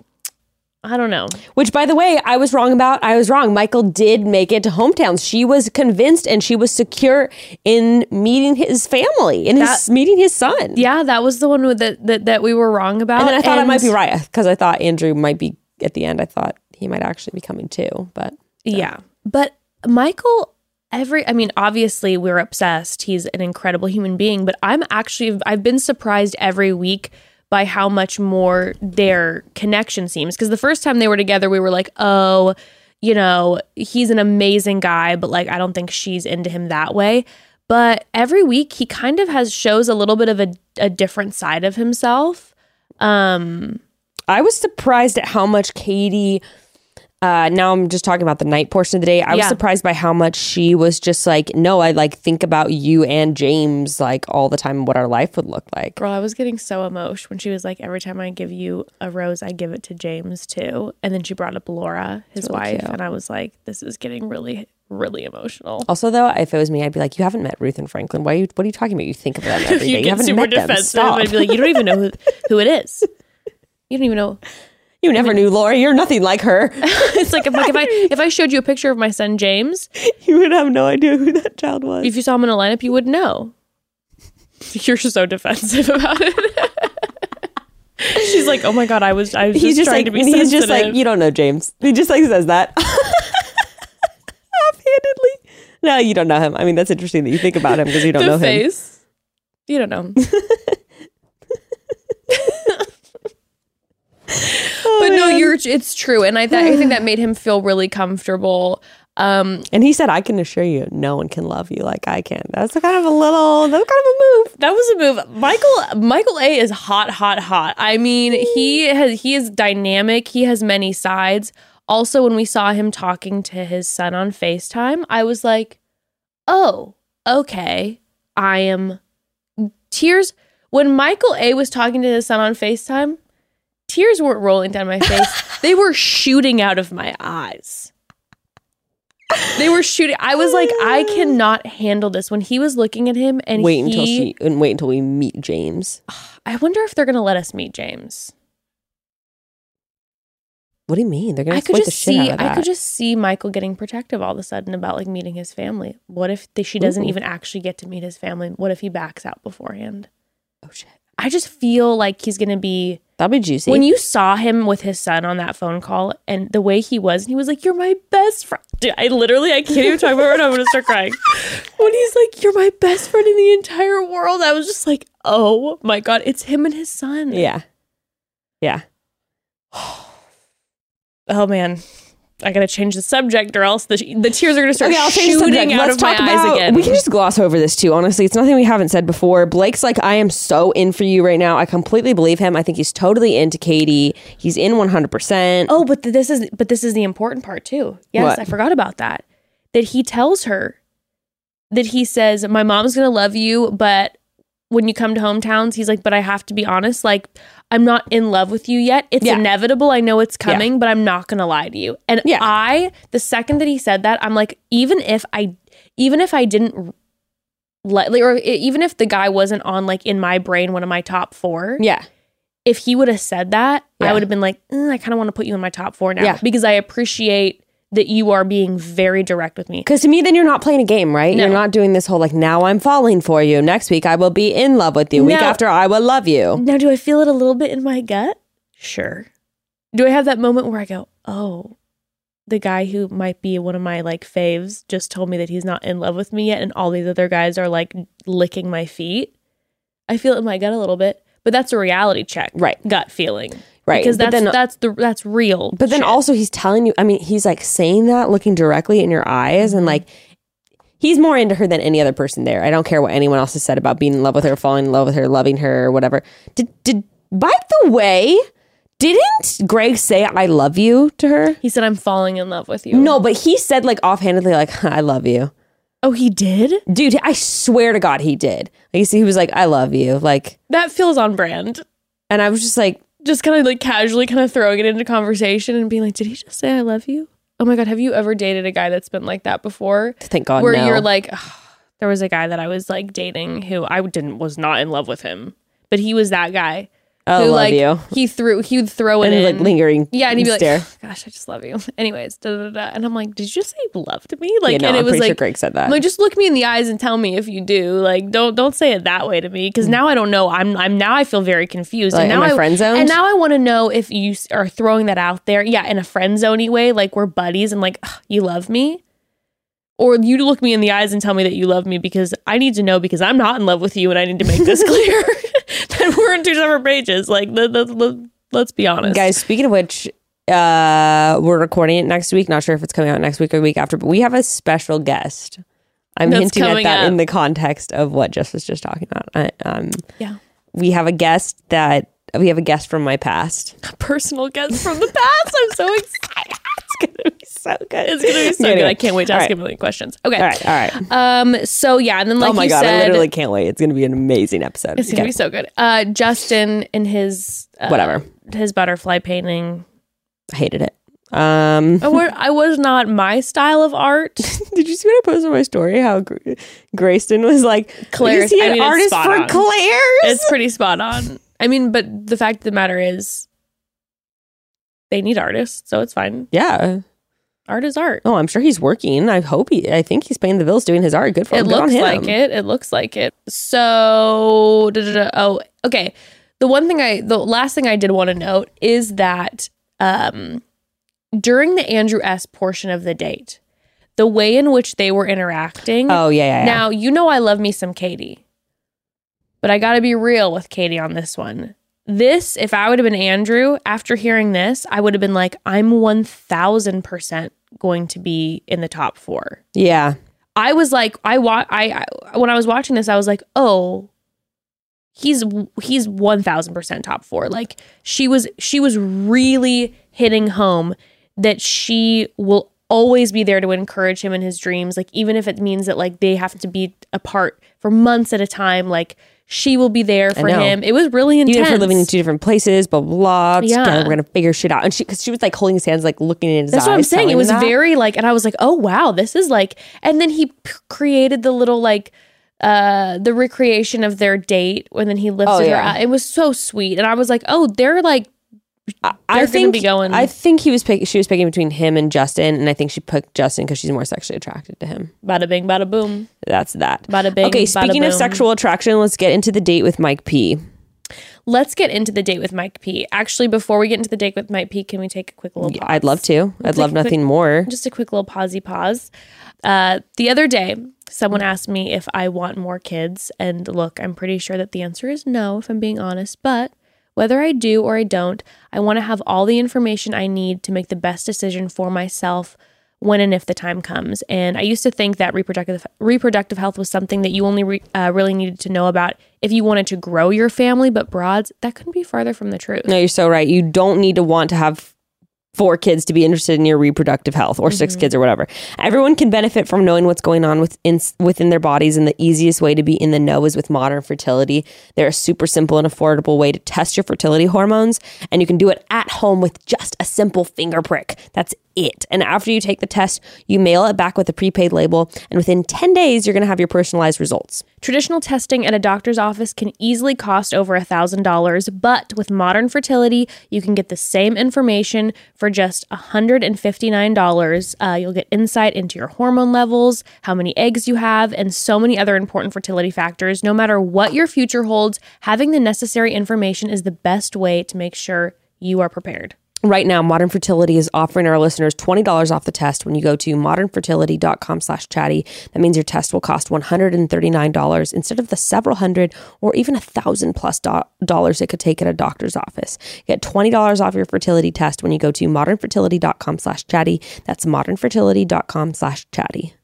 I don't know. Which, by the way, I was wrong about. I was wrong. Michael did make it to hometowns. She was convinced and she was secure in meeting his family, in his meeting his son. Yeah, that was the one with that that, that we were wrong about. And then I thought I might be And- right because I thought Andrew might be at the end. I thought he might actually be coming too. But Yeah. But Michael, every, I mean, obviously we're obsessed. He's an incredible human being, but I'm actually, I've been surprised every week by how much more their connection seems. Because the first time they were together, we were like, oh, you know, he's an amazing guy, but like, I don't think she's into him that way. But every week he kind of has shows a little bit of a, a different side of himself. Um, I was surprised at how much Katie. Uh, now I'm just talking about the night portion of the day. I was Yeah. surprised by how much she was just like, no, I like think about you and James like all the time, what our life would look like. Girl, I was getting so emotional when she was like, every time I give you a rose, I give it to James too. And then she brought up Laura, his really wife. cute. And I was like, this is getting really, really emotional. Also, though, if it was me, I'd be like, you haven't met Ruth and Franklin. Why? Are you, what are you talking about? You think of them every day. you You, get haven't met them. Stop. I'd be like, you don't even know who, who it is. You don't even know. You never knew Laura. You're nothing like her. It's like, if, like if I if I showed you a picture of my son James, you would have no idea who that child was. if you saw him in a lineup, you would know. You're so defensive about it. She's like, oh my god, I was I was he's just, just trying like to be he's sensitive. just like you don't know James. He just like says that offhandedly. No, you don't know him. I mean, that's interesting that you think about him because you don't the know him. You don't know. But no, you're. It's true, and I th- I think that made him feel really comfortable. Um, And he said, "I can assure you, no one can love you like I can." That's kind of a little, that's kind of a move. that was a move. Michael Michael A is hot, hot, hot. I mean, he has he is dynamic. He has many sides. Also, when we saw him talking to his son on Facetime, I was like, "Oh, okay." I am tears when Michael A was talking to his son on FaceTime. Tears weren't rolling down my face. they were shooting out of my eyes. They were shooting. I was like, I cannot handle this. When he was looking at him and Wait he, until she and wait until we meet James. I wonder if they're gonna let us meet James. What do you mean? They're gonna I could exploit the just shit see. out of I could just see Michael getting protective all of a sudden about like meeting his family. What if they, she doesn't Ooh. even actually get to meet his family? What if he backs out beforehand? oh shit, I just feel like he's gonna be. that'd be juicy. When you saw him with his son on that phone call and the way he was, and he was like, You're my best friend. Dude, I literally, I can't even talk about it. I'm to start crying. When he's like, You're my best friend in the entire world, I was just like, Oh my God, it's him and his son. yeah, yeah. Oh man. I gotta change the subject, or else the, the tears are gonna start Okay, I'll change shooting subject. out Let's of my talk eyes again. We can just gloss over this too. Honestly, it's nothing we haven't said before. Blake's like, I am so in for you right now. I completely believe him. I think he's totally into Katie. He's in one hundred percent. Oh, but th- this is but this is the important part too. Yes, What? I forgot about that. That he tells her that he says, "My mom's gonna love you, but when you come to hometowns, he's like, but I have to be honest. Like, I'm not in love with you yet. It's Yeah. inevitable. I know it's coming, but I'm not gonna lie to you." And Yeah. I, the second that he said that, I'm like, even if I, even if I didn't. Let, or even if the guy wasn't on like in my brain one of my top four, Yeah, if he would have said that, Yeah. I would have been like, "Mm, I kind of want to put you in my top four now Yeah. because I appreciate that you are being very direct with me. because to me, then you're not playing a game, right? No. You're not doing this whole like now I'm falling for you. Next week I will be in love with you. Week after I will love you. Now, do I feel it a little bit in my gut? Sure. Do I have that moment where I go, oh, the guy who might be one of my like faves just told me that he's not in love with me yet, and all these other guys are like licking my feet? I feel it in my gut a little bit, but that's a reality check, Right. Gut feeling, Right. Because that's then- that's the that's real. But then shit. also he's telling you, I mean, he's like saying that looking directly in your eyes Mm-hmm. and like he's more into her than any other person there. I don't care what anyone else has said about being in love with her, falling in love with her, loving her or whatever. Did did by the way, didn't Greg say I love you to her? he said, "I'm falling in love with you." No, but he said like offhandedly like I love you. oh, he did. Dude, I swear to God he did. Like you see he was like I love you. Like That feels on brand. and I was just like Just kind of like casually kind of throwing it into conversation and being like, "Did he just say I love you?" Oh my god, have you ever dated a guy that's been like that before? thank God Where no. you're like, there was a guy that I was like dating who I didn't was not in love with him, but he was that guy I who love like you. he threw he would throw it And in like lingering Yeah, and he'd be like, stare. Oh, "Gosh, I just love you." Anyways, da, da, da, and I'm like, "Did you just say loved me?" Like, yeah, no, and I'm it was like, sure Greg said that. I'm like, just look me in the eyes and tell me if you do. Like, don't don't say it that way to me because mm. now I don't know. I'm I'm now I feel very confused. Like, and now I I friend-zoned? And now I want to know if you are throwing that out there. Yeah, in a friend zony way, like we're buddies and like you love me, or you look me in the eyes and tell me that you love me because I need to know because I'm not in love with you and I need to make this clear we're on two separate pages. Like, let, let, let, let's be honest, Guys, speaking of which, uh, we're recording it next week. Not sure if it's coming out next week or the week after, but we have a special guest. I'm That's hinting at that up. in the context of what Jess was just talking about. I, um, Yeah. we have a guest that we have a guest from my past. personal guest from the past. I'm so excited. It's gonna be so good. It's gonna be so Anyway, good. I can't wait to all ask right. him a million questions. Okay. All right, all right. Um. So yeah, and then like oh my you god, said, I literally can't wait. It's gonna be an amazing episode. it's gonna be so good. Uh, Justin in his uh, Whatever. his butterfly painting. I hated it. Um, I wa- I was not my style of art. did you see what I posted on my story? How Gr- Grayston was like, he I an mean, it's artist for on. Claire's? It's pretty spot on. I mean, but the fact of the matter is, they need artists, so it's fine. yeah. Art is art. Oh, I'm sure he's working. I hope he. I think he's paying the bills doing his art. Good for It him. On looks like it. It looks like it. So, da, da, da, oh, okay. The one thing I, the last thing I did want to note is that um, during the Andrew S portion of the date, the way in which they were interacting. Oh yeah, yeah. yeah. Now, you know, I love me some Katie, but I got to be real with Katie on this one. This, if I would have been Andrew, after hearing this, I would have been like, I'm 1000% going to be in the top four. yeah, I was like, I wa- I, I when I was watching this, I was like, oh, he's he's one thousand percent top four. Like she was she was really hitting home that she will always be there to encourage him in his dreams. Like even if it means that like they have to be apart for months at a time, like she will be there for him. It was really intense. even if we're living in two different places, blah blah. blah Yeah. together, we're gonna figure shit out. And she, because she was like holding his hands, like looking in his That's eyes. what I'm saying. It was very like, and I was like, oh wow, this is like, and then he p- created the little like, uh, the recreation of their date, and then he lifted Oh, her yeah. out. It was so sweet, and I was like, oh, they're like, I, they're I gonna think be going- I think he was pick, she was picking between him and Justin, and I think she picked Justin because she's more sexually attracted to him. bada bing, bada boom, That's that. bada bing. okay, speaking of sexual attraction, let's get into the date with Mike P. let's get into the date with Mike P. Actually, before we get into the date with Mike P, can we take a quick little? Pause? I'd love to. I'd love a quick- nothing more. just a quick little pausey pause. Uh, the other day, someone asked me if I want more kids, and look, I'm pretty sure that the answer is no, if I'm being honest. But Whether I do or I don't, I want to have all the information I need to make the best decision for myself when and if the time comes. And I used to think that reproductive reproductive health was something that you only re, uh, really needed to know about if you wanted to grow your family. But broads, that couldn't be farther from the truth. No, you're so right. You don't need to want to have four kids to be interested in your reproductive health or 6 mm-hmm. kids or whatever. Everyone can benefit from knowing what's going on within within their bodies and the easiest way to be in the know is with modern fertility. They're a super simple and affordable way to test your fertility hormones and you can do it at home with just a simple finger prick. That's it. And after you take the test, you mail it back with a prepaid label and within 10 days you're going to have your personalized results. Traditional testing at a doctor's office can easily cost over $1,000, but with modern fertility, you can get the same information for just $159. Uh, you'll get insight into your hormone levels, how many eggs you have, and so many other important fertility factors. No matter what your future holds, having the necessary information is the best way to make sure you are prepared. Right now, Modern Fertility is offering our listeners $20 off the test when you go to modernfertility.com slash chatty. That means your test will cost $139 instead of the several hundred or even a thousand plus do- dollars it could take at a doctor's office. Get $20 off your fertility test when you go to modernfertility.com slash chatty. That's modernfertility.com slash chatty.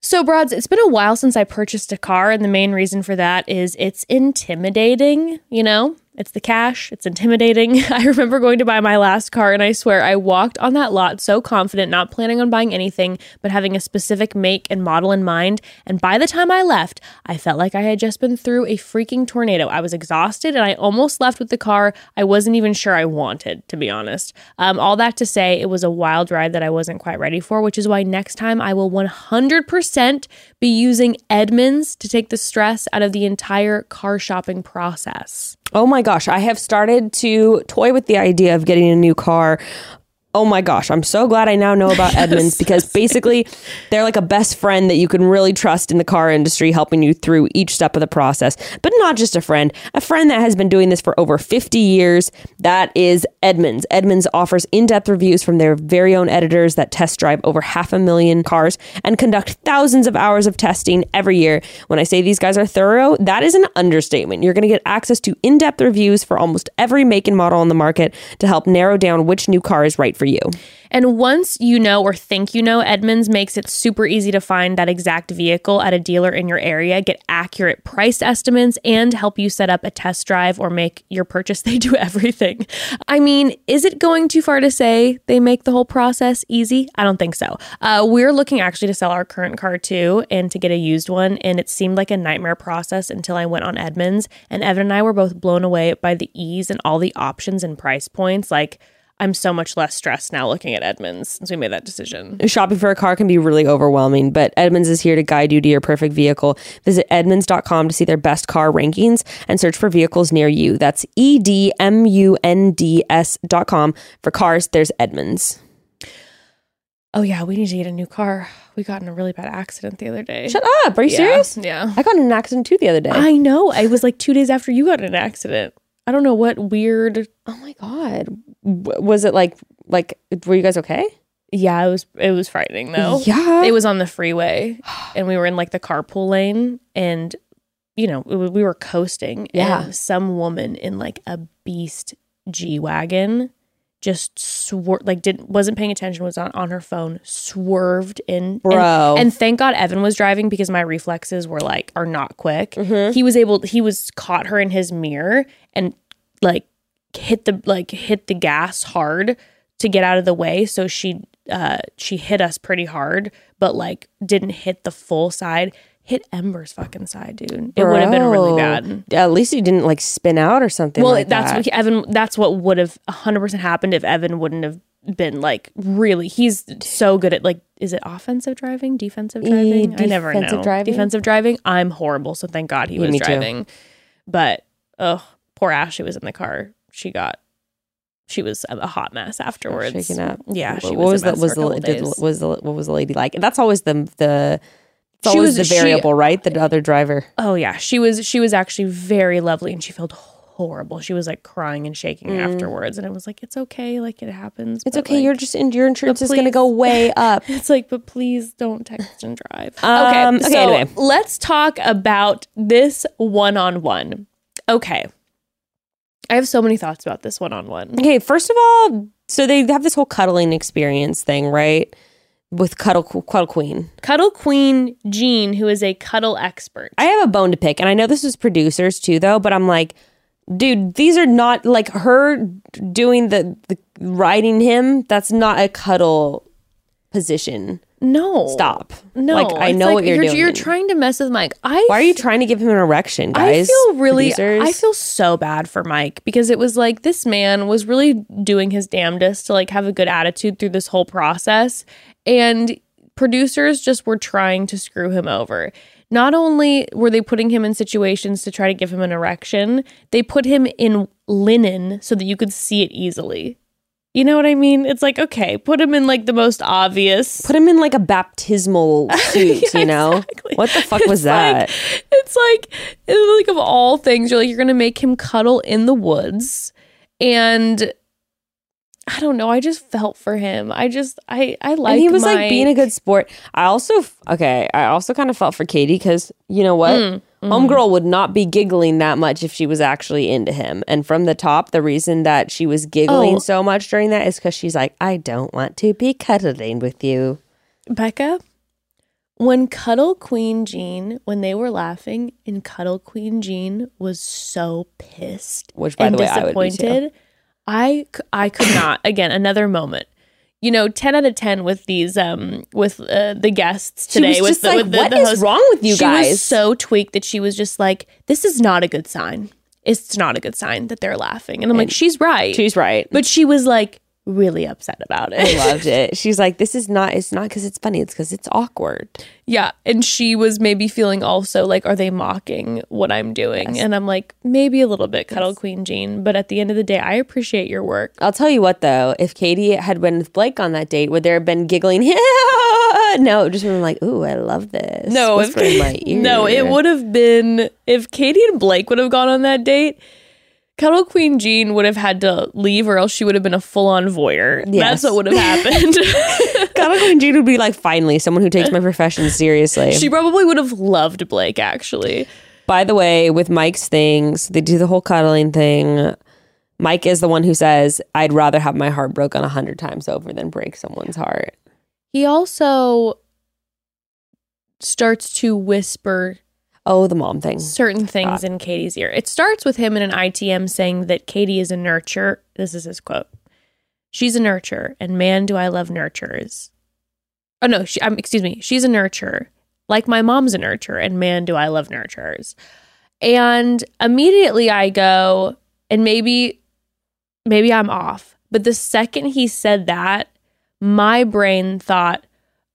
So, Broads, it's been a while since I purchased a car, and the main reason for that is it's intimidating, you know? It's the cash. It's intimidating. I remember going to buy my last car, and I swear I walked on that lot so confident, not planning on buying anything, but having a specific make and model in mind. And by the time I left, I felt like I had just been through a freaking tornado. I was exhausted, and I almost left with the car I wasn't even sure I wanted, to be honest. Um, all that to say, it was a wild ride that I wasn't quite ready for, which is why next time I will 100% be using Edmunds to take the stress out of the entire car shopping process. Oh my gosh, I have started to toy with the idea of getting a new car. Oh my gosh, I'm so glad I now know about Edmunds because basically they're like a best friend that you can really trust in the car industry, helping you through each step of the process. But not just a friend, a friend that has been doing this for over 50 years. That is Edmunds. Edmunds offers in depth reviews from their very own editors that test drive over half a million cars and conduct thousands of hours of testing every year. When I say these guys are thorough, that is an understatement. You're going to get access to in depth reviews for almost every make and model on the market to help narrow down which new car is right for you. And once you know or think you know, Edmunds makes it super easy to find that exact vehicle at a dealer in your area, get accurate price estimates, and help you set up a test drive or make your purchase. They do everything. I mean, is it going too far to say they make the whole process easy? I don't think so. Uh, we're looking actually to sell our current car too and to get a used one. And it seemed like a nightmare process until I went on Edmunds. And Evan and I were both blown away by the ease and all the options and price points. Like, I'm so much less stressed now looking at Edmunds since we made that decision. Shopping for a car can be really overwhelming, but Edmunds is here to guide you to your perfect vehicle. Visit edmunds.com to see their best car rankings and search for vehicles near you. That's E D M U N D S.com. For cars, there's Edmunds. Oh yeah, we need to get a new car. We got in a really bad accident the other day. Shut up. Are you Yeah, serious? Yeah. I got in an accident too the other day. I know. I was like two days after you got in an accident. I don't know what weird. oh my God. Was it like, like, were you guys okay? Yeah, it was. It was frightening though. Yeah. It was on the freeway, and we were in like the carpool lane, and you know we were coasting. Yeah. And some woman in like a beast G wagon just swerved, like didn't wasn't paying attention was on, on her phone swerved in and- Bro. and, thank god evan was driving because my reflexes were like are not quick Mhm. he was able he was caught her in his mirror and like hit the like hit the gas hard to get out of the way so she uh she hit us pretty hard but like didn't hit the full side hit ember's fucking side dude it would have been really bad At least you didn't like spin out or something. well, like that's that. what Evan. That's what would have 100 percent happened if Evan wouldn't have been like really. He's so good at like. Is it offensive driving, defensive driving? I never know. Defensive driving? Defensive driving. I'm horrible, so thank God he Yeah, was me too. driving. But oh, poor Ashley was in the car. She got. She was a hot mess afterwards. shaken up. Yeah, What- she what was. was a the was the did, was the what was the lady like? That's always the the it's She was- the she- variable, right? The other driver. Oh yeah, she was she was actually very lovely and she felt horrible. She was like crying and shaking afterwards and I was like it's okay, like it happens. Mm. It's okay. like, you're just in your insurance is going to go way up. It's like, but please don't text and drive. Um, okay, okay, so anyway. let's talk about this one on one. Okay. I have so many thoughts about this one on one. Okay, first of all, so they have this whole cuddling experience thing, right? With Cuddle Cuddle Queen. Cuddle Queen Jean, who is a cuddle expert. I have a bone to pick, and I know this is producers too, though. But I'm like, dude, these are not like her doing the, the riding him. That's not a cuddle position. no, Stop. No, like I know like what you're, you're, doing. You're trying to mess with Mike. I Why are you trying to give him an erection, guys? I feel really, Producers? I feel so bad for Mike because it was like this man was really doing his damnedest to like have a good attitude through this whole process, and producers just were trying to screw him over. Not only were they putting him in situations to try to give him an erection, they put him in linen so that you could see it easily. You know what I mean? It's like, okay, put him in like the most obvious. Put him in like a baptismal suit, Yeah, you know? exactly. What the fuck was It's like- that? it's like it's like of all things, you're like you're gonna make him cuddle in the woods, and I don't know. I just felt for him. I just I I like. and he was like being a good sport. I also okay. I also kind of felt for Katie because you know what, Mm, mhm. homegirl would not be giggling that much if she was actually into him. And from the top, the reason that she was giggling Oh. so much during that is because she's like, I don't want to be cuddling with you. Bekah. When Cuddle Queen Jean, when they were laughing, and Cuddle Queen Jean was so pissed Which, by and the way, I would be too. I I could not. Again, another moment. You know, ten out of ten with these um with uh, the guests today. was with the, like, with the, "What the is wrong with you she guys?" was so tweaked that she was just like, "This is not a good sign. It's not a good sign that they're laughing." And I'm like, "She's right," She's right. but she was like really upset about it. I loved it. She's like, this is not. It's not because it's funny. It's because it's awkward. Yeah, and she was maybe feeling also like, are they mocking what I'm doing? Yes. And I'm like, maybe a little bit, Cuddle Queen Jean. But at the end of the day, I appreciate your work. I'll tell you what though, if Katie had been with Blake on that date, would there have been giggling? no, it would just been like, ooh, I love this. No, if my ear. no, it would have been if Katie and Blake would have gone on that date. Cuddle Queen Jean would have had to leave, or else she would have been a full-on voyeur. Yes. That's what would have happened. Cuddle Queen Jean would be like, finally, someone who takes my profession seriously. she probably would have loved Blake. Actually, By the way, with Mike's things, they do the whole cuddling thing. Mike is the one who says, I'd rather have my heart broken a hundred times over than break someone's heart. he also starts to whisper Oh, the mom thing. certain things in Katie's ear. It starts with him in an ITM saying that Katie is a nurturer. This is his quote. She's a nurturer, and man, do I love nurturers. Oh no, she, um, excuse me. She's a nurturer, like my mom's a nurturer, and man, do I love nurturers. And immediately I go, and maybe, maybe I'm off. But the second he said that, my brain thought,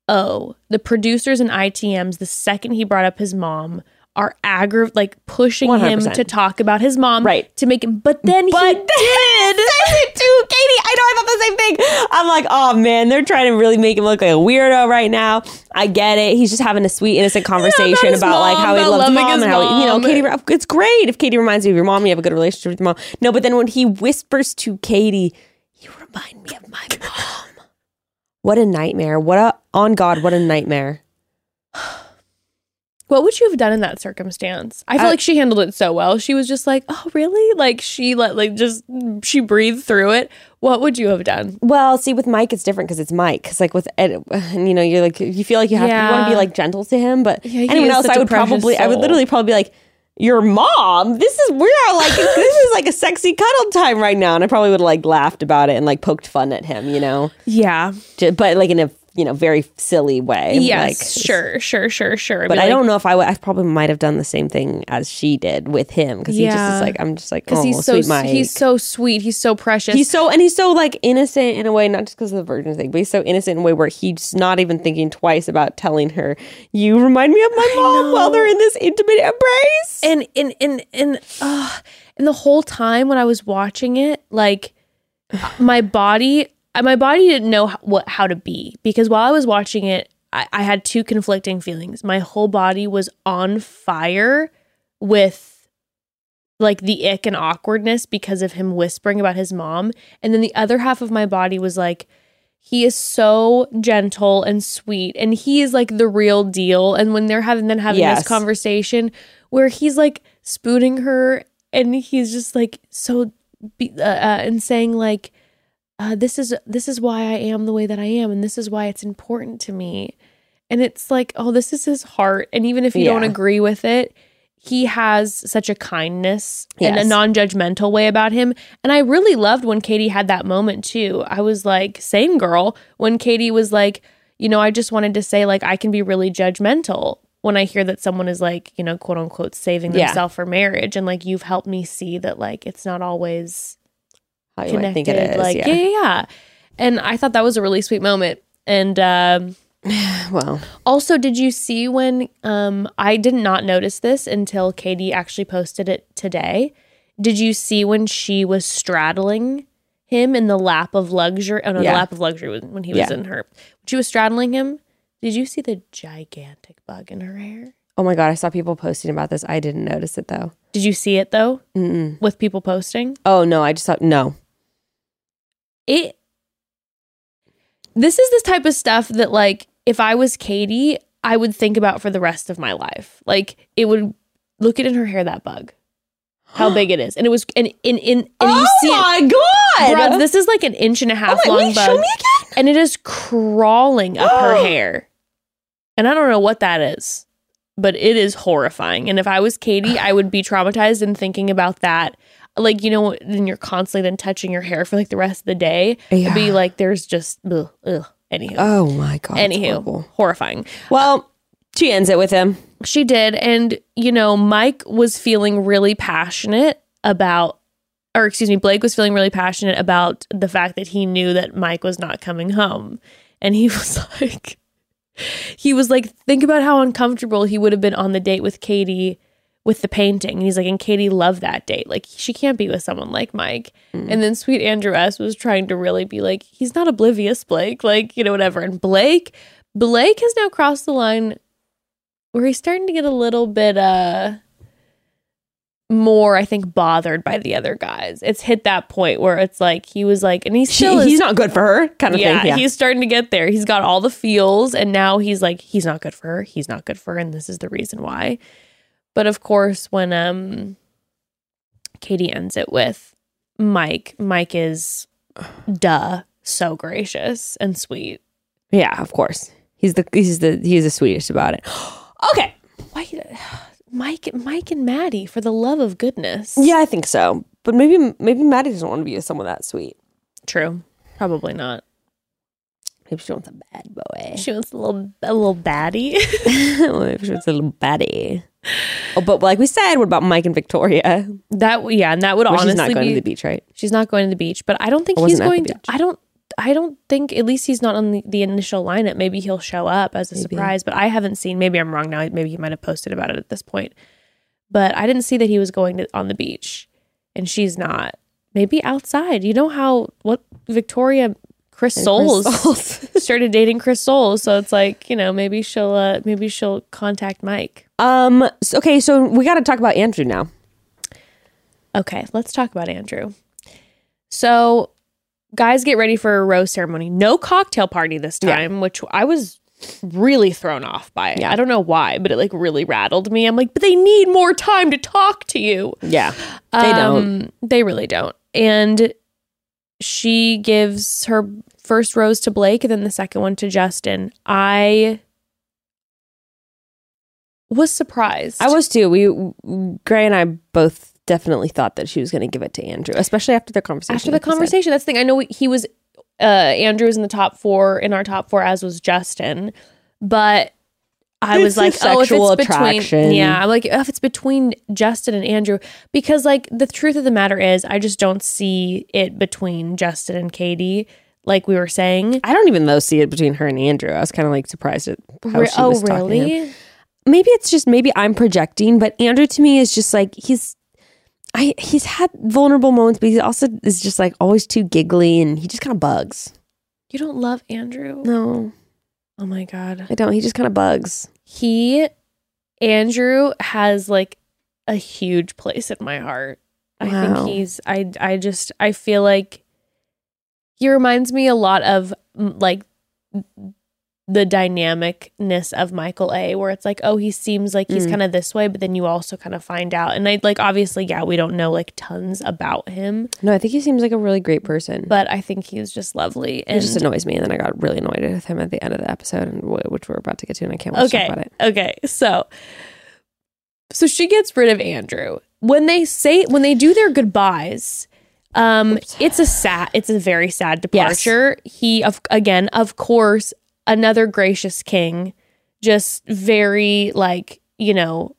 oh, the producers and ITMs, the second he brought up his mom, are aggra- like pushing him 100%. to talk about his mom, Right. To make him, but then But he did it too, Katie. I know I thought the same thing. I'm like, oh man, they're trying to really make him look like a weirdo right now. I get it. He's just having a sweet, innocent conversation his about like mom, how he about loves mom and how he, you know. Katie. It's great if Katie reminds you of your mom. You have a good relationship with your mom. No, but then when he whispers to Katie, "You remind me of my mom." What a nightmare! What a on God! What a nightmare! What would you have done in that circumstance? I feel I- like she handled it so well. She was just like, "Oh, really?" Like she let like just she breathed through it. What would you have done? Well, see, with Mike, it's different because it's Mike. Because like with Ed, you know, you're like you feel like you have you want to be like gentle to him, but Yeah, anyone else, I would probably, I would literally probably be like, your mom. This is we're all like this is like a sexy cuddle time right now, and I probably would have like laughed about it and like poked fun at him, you know, Yeah. But like in a you know very silly way. Yes. like, sure. Sure. Sure. Sure. But I like- don't know if I would. I probably might have done the same thing as she did with him because he just is like I'm just like because oh he's so sweet Mike. he's so sweet. He's so precious. He's so and he's so like innocent in a way, not just because of the virgin thing, but he's so innocent in a way where he's not even thinking twice about telling her, "You remind me of my mom," while they're in this intimate embrace. and and and and uh, and the whole time when I was watching it, like my body, my body didn't know how, what how to be because while I was watching it, I, I had two conflicting feelings. My whole body was on fire with like the ick and awkwardness because of him whispering about his mom, and then the other half of my body was like. He is so gentle and sweet, and he is like the real deal. And when they're having then having Yes. this conversation, where he's like spooning her and he's just like so be, uh, uh, and saying like, uh, "This is this is why I am the way that I am, and this is why it's important to me." And it's like, oh, this is his heart, and even if you don't agree with it, he has such a kindness and a non-judgmental way about him. And I really loved when Katie had that moment too. I was like, same girl. When Katie was like, you know, I just wanted to say like I can be really judgmental when I hear that someone is like, you know, quote unquote saving Yeah. themselves for marriage. And like you've helped me see that like it's not always How you might connected. think it is. like, yeah. yeah. yeah, yeah. And I thought that was a really sweet moment. And um Well, also, did you see when um I did not notice this until Katie actually posted it today? Did you see when she was straddling him in the lap of luxury? Oh no, Yeah. the lap of luxury was when he was Yeah. in her. When she was straddling him. Did you see the gigantic bug in her hair? oh my God, I saw people posting about this. I didn't notice it though. Did you see it though? Mm-mm. With people posting? Oh no, I just thought, no. It this is this type of stuff that like if i was katie i would think about for the rest of my life. Like it would look at in her hair that bug. How big it is. And it was and in in and you oh see it. Oh my God. Bro, this is like an inch and a half Oh my- long wait, bug show me again. and it is crawling up her hair. And i don't know what that is but it is horrifying. And if i was katie i would be traumatized and thinking about that like you know then you're constantly then touching your hair for like the rest of the day it'd be like there's just ugh, ugh. anywho Oh my God. anywho horrible. horrifying Well, she ends it with him. she did and you know mike was feeling really passionate about or excuse me blake was feeling really passionate about the fact that he knew that mike was not coming home and he was like he was like think about how uncomfortable he would have been on the date with katie with the painting and he's like and katie loved that date like she can't be with someone like mike and then sweet andrew s was trying to really be like he's not oblivious blake like you know whatever and blake blake has now crossed the line where he's starting to get a little bit uh more i think bothered by the other guys it's hit that point where it's like he was like and he She, still is he's not good for her, kind of yeah, thing. Yeah. he's starting to get there. He's got all the feels, and now he's like, he's not good for her. He's not good for her, and this is the reason why. But of course, when um Katie ends it with Mike, Mike is duh so gracious and sweet. yeah, of course. He's the he's the he's the sweetest about it. okay. Why, Mike, Mike and Maddie, for the love of goodness. Yeah, I think so. But maybe maybe Maddie doesn't want to be with someone that sweet. true. Probably not. Maybe she wants a bad boy. She wants a little, a little baddie. maybe she wants a little baddie. Oh, but like we said, what about Mike and Victoria? that yeah, and that would Well, honestly she's not going be to the beach, right? She's not going to the beach, but I don't think I he's wasn't at the going to. I don't. I don't think. At least he's not on the, the initial lineup. Maybe he'll show up as a Maybe. surprise. But I haven't seen. Maybe I'm wrong now. Maybe he might have posted about it at this point. But I didn't see that he was going to on the beach, and she's not. Maybe outside. You know how what Victoria Chris And Soules Chris Soules. started dating Chris Soules, so it's like you know maybe she'll uh, maybe she'll contact Mike. um. so- okay, so we got to talk about Andrew now. Okay, let's talk about Andrew. So, guys, get ready for a rose ceremony. No cocktail party this Yeah. time, which I was really thrown off by. Yeah. I don't know why, but it like really rattled me. I'm like, but they need more time to talk to you. Yeah, they don't. Um, They really don't. And she gives her first rose to Blake and then the second one to Justin. I was surprised. I was too. We Gray and I both definitely thought that she was going to give it to Andrew, especially after their conversation. after the like conversation. That's the thing. I know he was uh Andrew was in the top four in our top four, as was Justin. But I It's was like, oh, if sexual it's between, yeah, I'm like, oh, if it's between Justin and Andrew, because like the truth of the matter is, I just don't see it between Justin and Katie, like we were saying. I don't even though see it between her and Andrew. I was kind of like surprised at how Re- she oh, was talking to him. really? Maybe it's just maybe I'm projecting, but Andrew to me is just like he's. I he's had vulnerable moments, but he also is just like always too giggly, and he just kind of bugs. You don't love Andrew? No, Oh my god. I don't. He just kind of bugs. He, Andrew, has like a huge place in my heart. I think he's. I. I just. I feel like he reminds me a lot of like the dynamicness of Michael A, where it's like, oh, he seems like he's Mm. kind of this way, but then you also kind of find out. And I like, obviously, yeah, we don't know like tons about him, No, I think he seems like a really great person. but I think he's just lovely. And it just annoys me, and then I got really annoyed with him at the end of the episode, and wh- which we're about to get to, and I can't wait to okay, talk about it. okay, so so she gets rid of Andrew when they say when they do their goodbyes. Um, it's a sad, it's a very sad departure. He, of again, of course, another gracious king, just very like you know,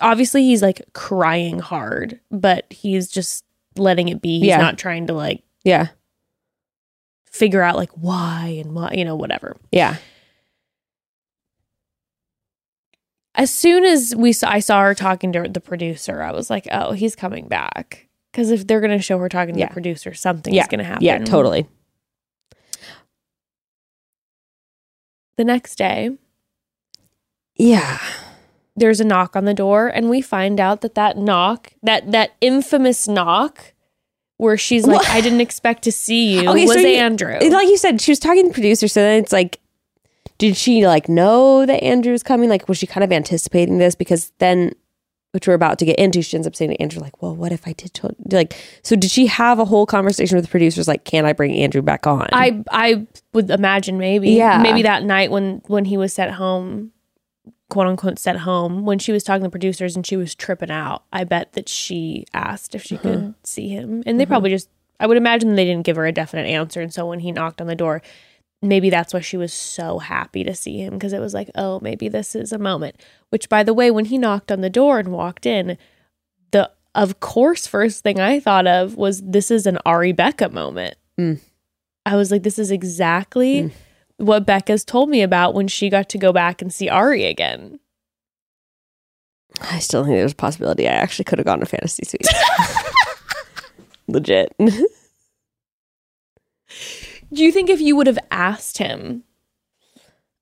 obviously he's like crying hard, but he's just letting it be. He's Yeah. not trying to like Yeah, figure out like why and why, you know, whatever. yeah, as soon as we saw, I saw her talking to the producer, I was like, oh, he's coming back. Because if they're going to show her talking to Yeah. the producer, something's Yeah. going to happen. yeah, totally. The next day, Yeah, there's a knock on the door, and we find out that that knock, that that infamous knock, where she's like, What? "I didn't expect to see you," Okay, was so you- Andrew. Like you said, she was talking to the producer, so then it's like, did she like know that Andrew was coming? Like, was she kind of anticipating this? Because then, which we're about to get into, she ends up saying to Andrew, like, well, what if I did? To-? Like, so did she have a whole conversation with the producers? Like, can I bring Andrew back on? I I would imagine maybe Yeah. maybe that night when when he was sent home, quote unquote sent home when she was talking to producers and she was tripping out. I bet that she asked if she Uh-huh. could see him, and they probably just I would imagine they didn't give her a definite answer, and so when he knocked on the door. Maybe that's why she was so happy to see him because it was like, oh, maybe this is a moment. Which, by the way, when he knocked on the door and walked in, the of course first thing I thought of was this is an Arie Bekah moment. Mm. I was like, this is exactly what Bekah's told me about when she got to go back and see Arie again. I still think there's a possibility I actually could have gone to Fantasy Suite. Legit. Do you think if you would have asked him,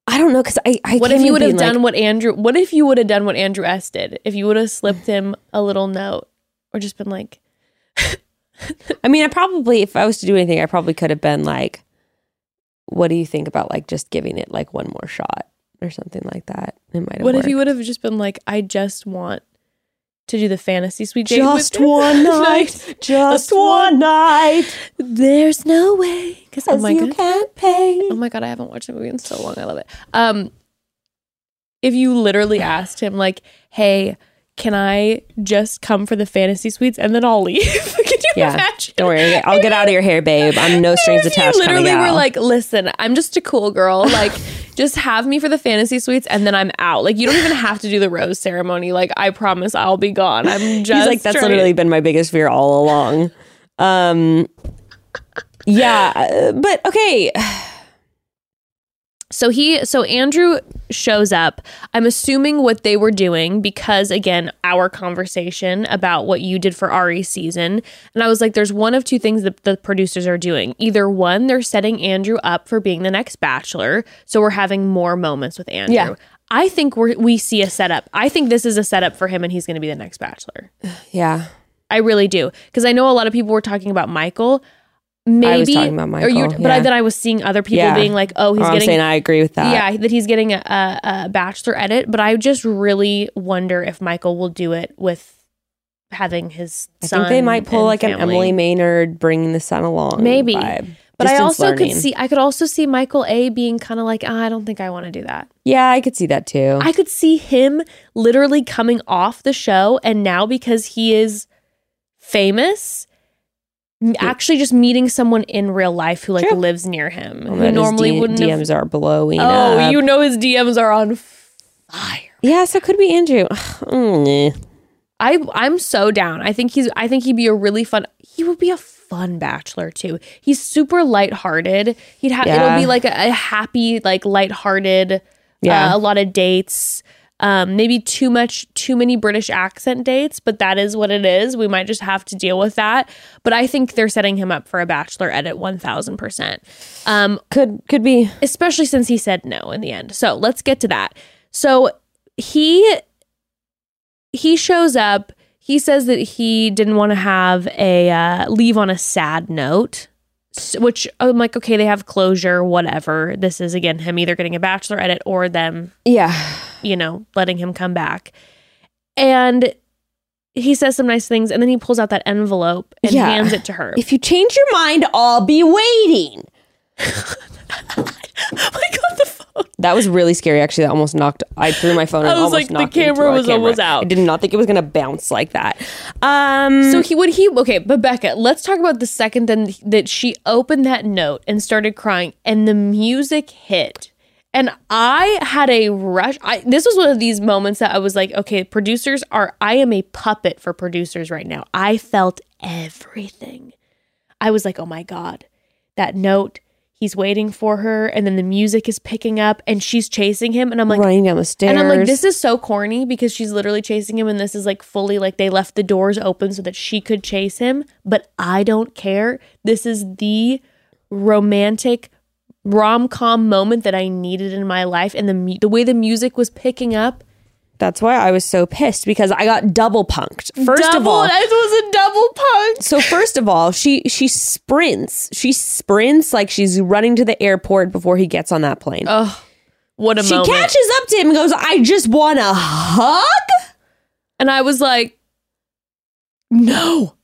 I don't know because I, I what if you would have being like, done what Andrew? What if you would have done what Andrew S did? If you would have slipped him a little note, or just been like, I mean, I probably, if I was to do anything, I probably could have been like, what do you think about like just giving it like one more shot or something like that? It might have what if you would have just been like, I just want to do the fantasy suite date just one night, just one night, There's no way because oh my you god, can't pay. oh my god, I haven't watched the movie in so long. I love it. Um, if you literally asked him like, "Hey, can I just come for the fantasy suites and then I'll leave?" Can you Yeah. imagine? Don't worry, I'll get out of your hair, babe. I'm no strings attached. You kind of literally we're like, "Listen, I'm just a cool girl. Like, just have me for the fantasy suites and then I'm out. Like, you don't even have to do the rose ceremony. Like, I promise I'll be gone. I'm just He's like, that's trying- literally been my biggest fear all along. Um, yeah, uh, but okay. So he so Andrew shows up. I'm assuming what they were doing because again, our conversation about what you did for Arie's season. And I was like, there's one of two things that the producers are doing. Either one, they're setting Andrew up for being the next bachelor. So we're having more moments with Andrew. Yeah. I think we're we see a setup. I think this is a setup for him and he's gonna be the next bachelor. Yeah, I really do. Because I know a lot of people were talking about Michael. Maybe talking about Or you, Michael, but I, then I was seeing other people Yeah. being like, "Oh, he's I'm getting saying I agree with that. yeah, that he's getting a, a, a bachelor edit, but I just really wonder if Michael will do it with having his I son. think they might pull like an. Emily Maynard bringing the son along. Maybe. vibe. But I also learning. could see I could also see Michael A being kind of like, ah, I don't think I want to do that. Yeah, I could see that too. I could see him literally coming off the show and now because he is famous, actually just meeting someone in real life who like True. lives near him Well, who normally D- wouldn't DMs have. are blowing Oh, up. you know his DMs are on fire. yeah, so it could be Andrew. Mm. I I'm so down. I think he's I think he'd be a really fun he would be a fun bachelor too. He's super lighthearted. He'd have Yeah. it'll be like a, a happy, like lighthearted, Yeah. uh, a lot of dates. Um, maybe too much, too many British accent dates, but that is what it is. We might just have to deal with that. But I think they're setting him up for a bachelor edit one thousand percent. Um, could could be. especially since he said no in the end. So let's get to that. So he he shows up. He says that he didn't want to have a uh, leave on a sad note. Which I'm like, okay, they have closure, whatever. This is again him either getting a bachelor edit or them, Yeah. You know, letting him come back. And he says some nice things, and then he pulls out that envelope and Yeah. hands it to her. If you change your mind, I'll be waiting. my god, the phone. That was really scary. Actually, that almost knocked. I threw my phone. I was like, the camera was almost out. I did not think it was gonna bounce like that. Um. So he would he okay, but Bekah, let's talk about the second then that she opened that note and started crying and the music hit. And I had a rush. I this was one of these moments that I was like, okay, producers are I am a puppet for producers right now. I felt everything. I was like, oh my God, that note, he's waiting for her, and then the music is picking up and she's chasing him. And I'm like, running down the stairs. and I'm like, this is so corny because she's literally chasing him, and this is like fully like they left the doors open so that she could chase him. But I don't care. This is the romantic rom com moment that I needed in my life, and the mu- the way the music was picking up. That's why I was so pissed because I got double punked. First of all, it was a double punch. so first of all, she she sprints. She sprints like she's running to the airport before he gets on that plane. Oh, what a moment. she moment! catches up to him and goes, "I just want a hug." and I was like, no.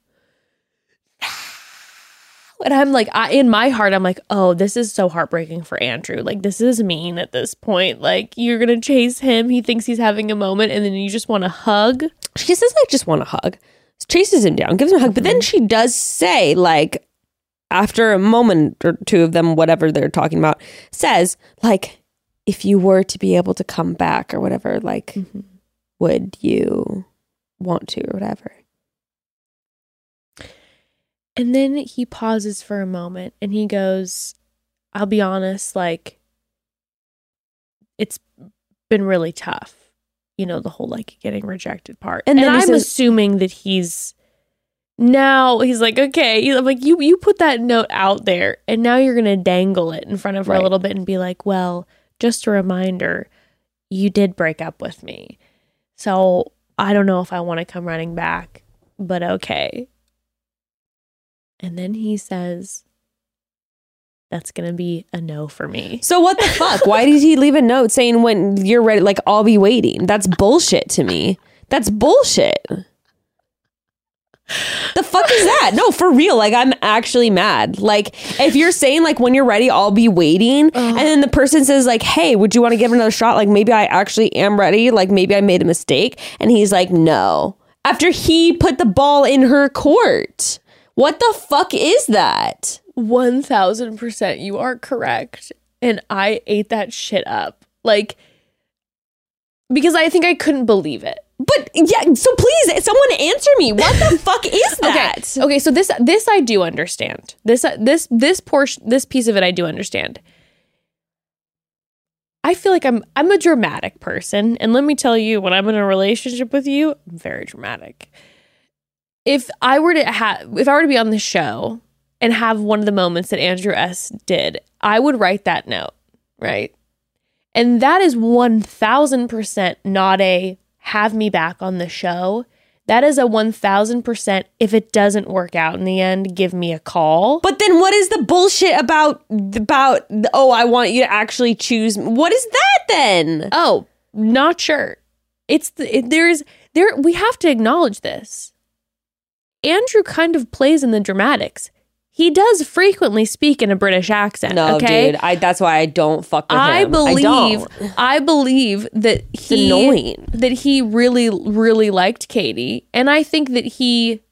And I'm like, I, in my heart, I'm like, oh, this is so heartbreaking for Andrew. Like, this is mean at this point. Like, you're going to chase him. He thinks he's having a moment, and then you just want to hug. She says, "I just want a hug." Chases him down, gives him a hug, but then mhm. she does say, like, after a moment or two of them, whatever they're talking about, says, like, if you were to be able to come back or whatever, like, mm-hmm. would you want to or whatever? And then he pauses for a moment and he goes, I'll be honest, like, it's been really tough. You know, the whole like getting rejected part. And And, I'm says- assuming that he's now he's like, okay, I'm like, you you put that note out there and now you're gonna dangle it in front of her Right. a little bit and be like, well, just a reminder, you did break up with me. So I don't know if I want to come running back, but okay. And then he says, That's going to be a no for me. So what the fuck? Why did he leave a note saying when you're ready, like, I'll be waiting? That's bullshit to me. That's bullshit. The fuck is that? No, for real. Like, I'm actually mad. Like, if you're saying, like, when you're ready, I'll be waiting, and then the person says, like, hey, would you want to give another shot? Like, maybe I actually am ready. Like, maybe I made a mistake. And he's like, no. After he put the ball in her court. What the fuck is that? 1000% you are correct. And I ate that shit up. Like, because I think I couldn't believe it. But yeah, so please, someone answer me. What the fuck is that? Okay. Okay, so this this I do understand. This this this portion this piece of it I do understand. I feel like I'm I'm a dramatic person, and let me tell you, when I'm in a relationship with you, I'm very dramatic. If I were to have if I were to be on the show and have one of the moments that Andrew S did, I would write that note, right? And that is 1000% not a have me back on the show. That is a 1000% if it doesn't work out in the end, give me a call. But then what is the bullshit about about oh I want you to actually choose what is that then? Oh, not sure. It's the, it, there's there we have to acknowledge this. Andrew kind of plays in the dramatics. He does frequently speak in a British accent. No, okay? dude, I that's why I don't fuck with I him. believe don't. I, believe that he annoying. that he really really liked Katie and I think that he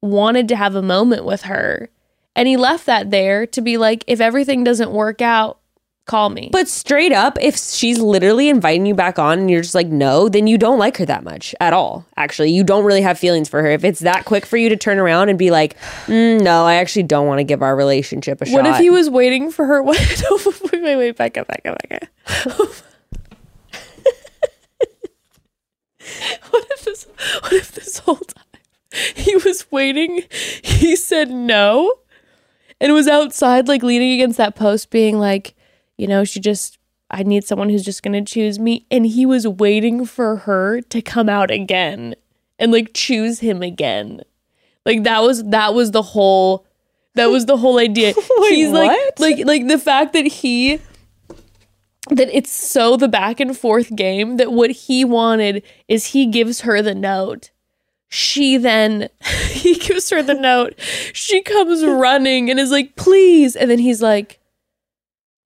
wanted to have a moment with her and he left that there to be like if everything doesn't work out call me. But straight up, if she's literally inviting you back on and you're just like no, then you don't like her that much at all. Actually, you don't really have feelings for her. If it's that quick for you to turn around and be like, mm, no, I actually don't want to give our relationship a shot. what if he was waiting for her? Wait, wait, wait, wait, back up, back up, back up. what if this? What if this whole time he was waiting? He said no, and was outside, like leaning against that post, being like, you know, she just. I need someone who's just gonna choose me, and he was waiting for her to come out again and like choose him again. Like that was that was the whole That was the whole idea. Wait, He's what? like like like the fact that he that it's so the back and forth game that what he wanted is he gives her the note. She then he gives her the note. She comes running and is like, "Please." And then he's like,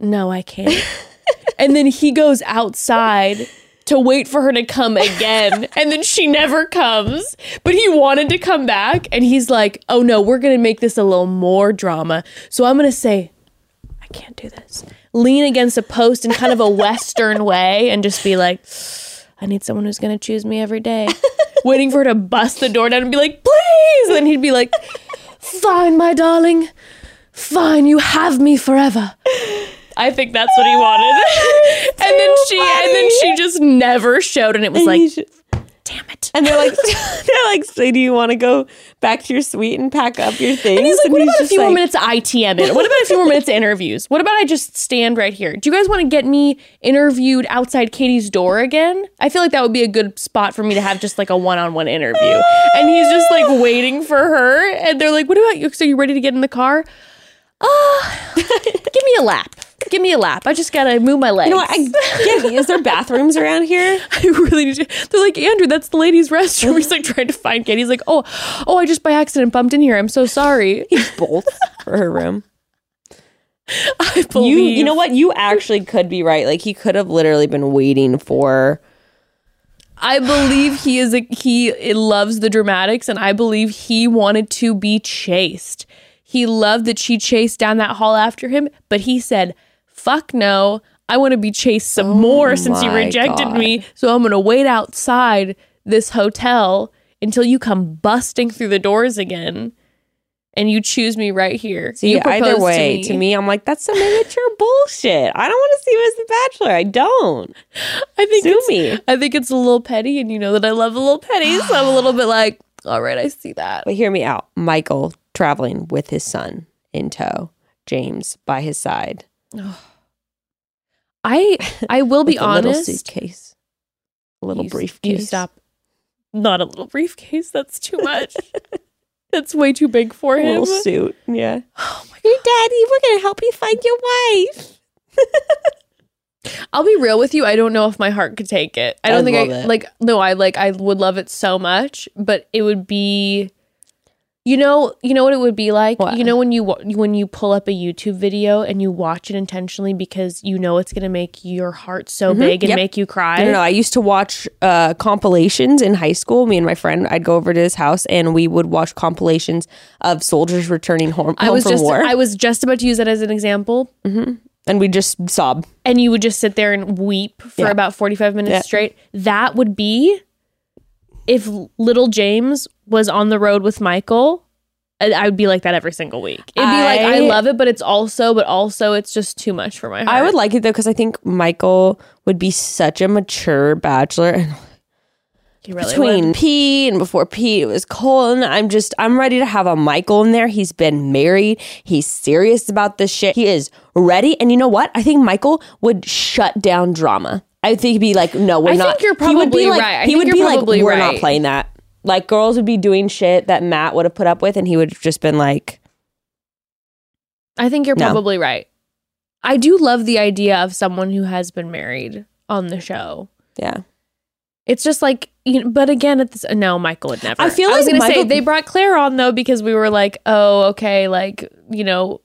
"No, I can't." and then he goes outside to wait for her to come again. and then she never comes. But he wanted to come back. And he's like, oh no, we're going to make this a little more drama. So I'm going to say, I can't do this. Lean against a post in kind of a Western way and just be like, I need someone who's going to choose me every day. Waiting for her to bust the door down and be like, please. And then he'd be like, fine, my darling. Fine, you have me forever. I think that's what he wanted. and then she and then she just never showed and it was like He's- damn it. and they're like, they're like, so do you want to go back to your suite and pack up your things? And he's like, what about a few more minutes of ITM it? What about a few more minutes of interviews? What about I just stand right here? Do you guys want to get me interviewed outside Katie's door again? I feel like that would be a good spot for me to have just like a one-on-one interview. And he's just like waiting for her. And they're like, what about you? So you ready to get in the car? Uh, give me a lap. Give me a lap. I just gotta move my legs. You know what? I get. Is there bathrooms around here? I really need to. They're like, Andrew, that's the ladies' restroom. He's like trying to find Katie. He's like, oh, oh, I just by accident bumped in here. I'm so sorry. He's both for her room. I You, believe. you know what? You actually could be right. Like he could have literally been waiting for. I believe he is a he loves the dramatics, and I believe he wanted to be chased. He loved that she chased down that hall after him, but he said, "Fuck no." I want to be chased some oh more since you rejected God. me. So I'm going to wait outside this hotel until you come busting through the doors again and you choose me right here. See, you either way, to me. I'm like, that's some immature bullshit. I don't want to see him as the bachelor. I don't. I think Sue me. I think it's a little petty, and you know that I love a little petty, so I'm a little bit like, all right, I see that. But hear me out. Michael traveling with his son in tow, James by his side. I I will be a little honest. suitcase, a little you, briefcase. You stop. Not a little briefcase. That's too much. that's way too big for a him. little suit. Yeah. Oh my Your daddy, we're gonna help you find your wife. I'll be real with you. I don't know if my heart could take it. I don't I'd think I it. like. No, I like. I would love it so much, but it would be. You know, you know what it would be like. What? You know when you when you pull up a YouTube video and you watch it intentionally because you know it's gonna make your heart so big and Mm-hmm. Yep. make you cry. I don't know. I used to watch uh, compilations in high school. Me and my friend, I'd go over to his house and we would watch compilations of soldiers returning home, home I was from just war, I was just about to use that as an example, and we just sob. and you would just sit there and weep for Yeah. about forty five minutes Yeah. straight. That would be if little James was on the road with Michael. I I would be like that every single week. It'd be like I I- love it, but it's also, but also, it's just too much for my heart. I would like it though because I think Michael would be such a mature bachelor. And really between would. Pete and before Pete, it was Colton. I'm just, I'm ready to have a Michael in there. He's been married. He's serious about this shit. He is ready. And you know what? I think Michael would shut down drama. I think he'd be like, no, we're I not. think you're he would be probably like, right. I he would be like, we're not playing that. Like girls would be doing shit that Matt would have put up with, and he would have just been like, I think you're No. probably right. I do love the idea of someone who has been married on the show. yeah. It's just like, you know, but again, it's no, Michael would never. I feel I was like gonna say they brought Claire on though because we were like, oh, okay, like you know,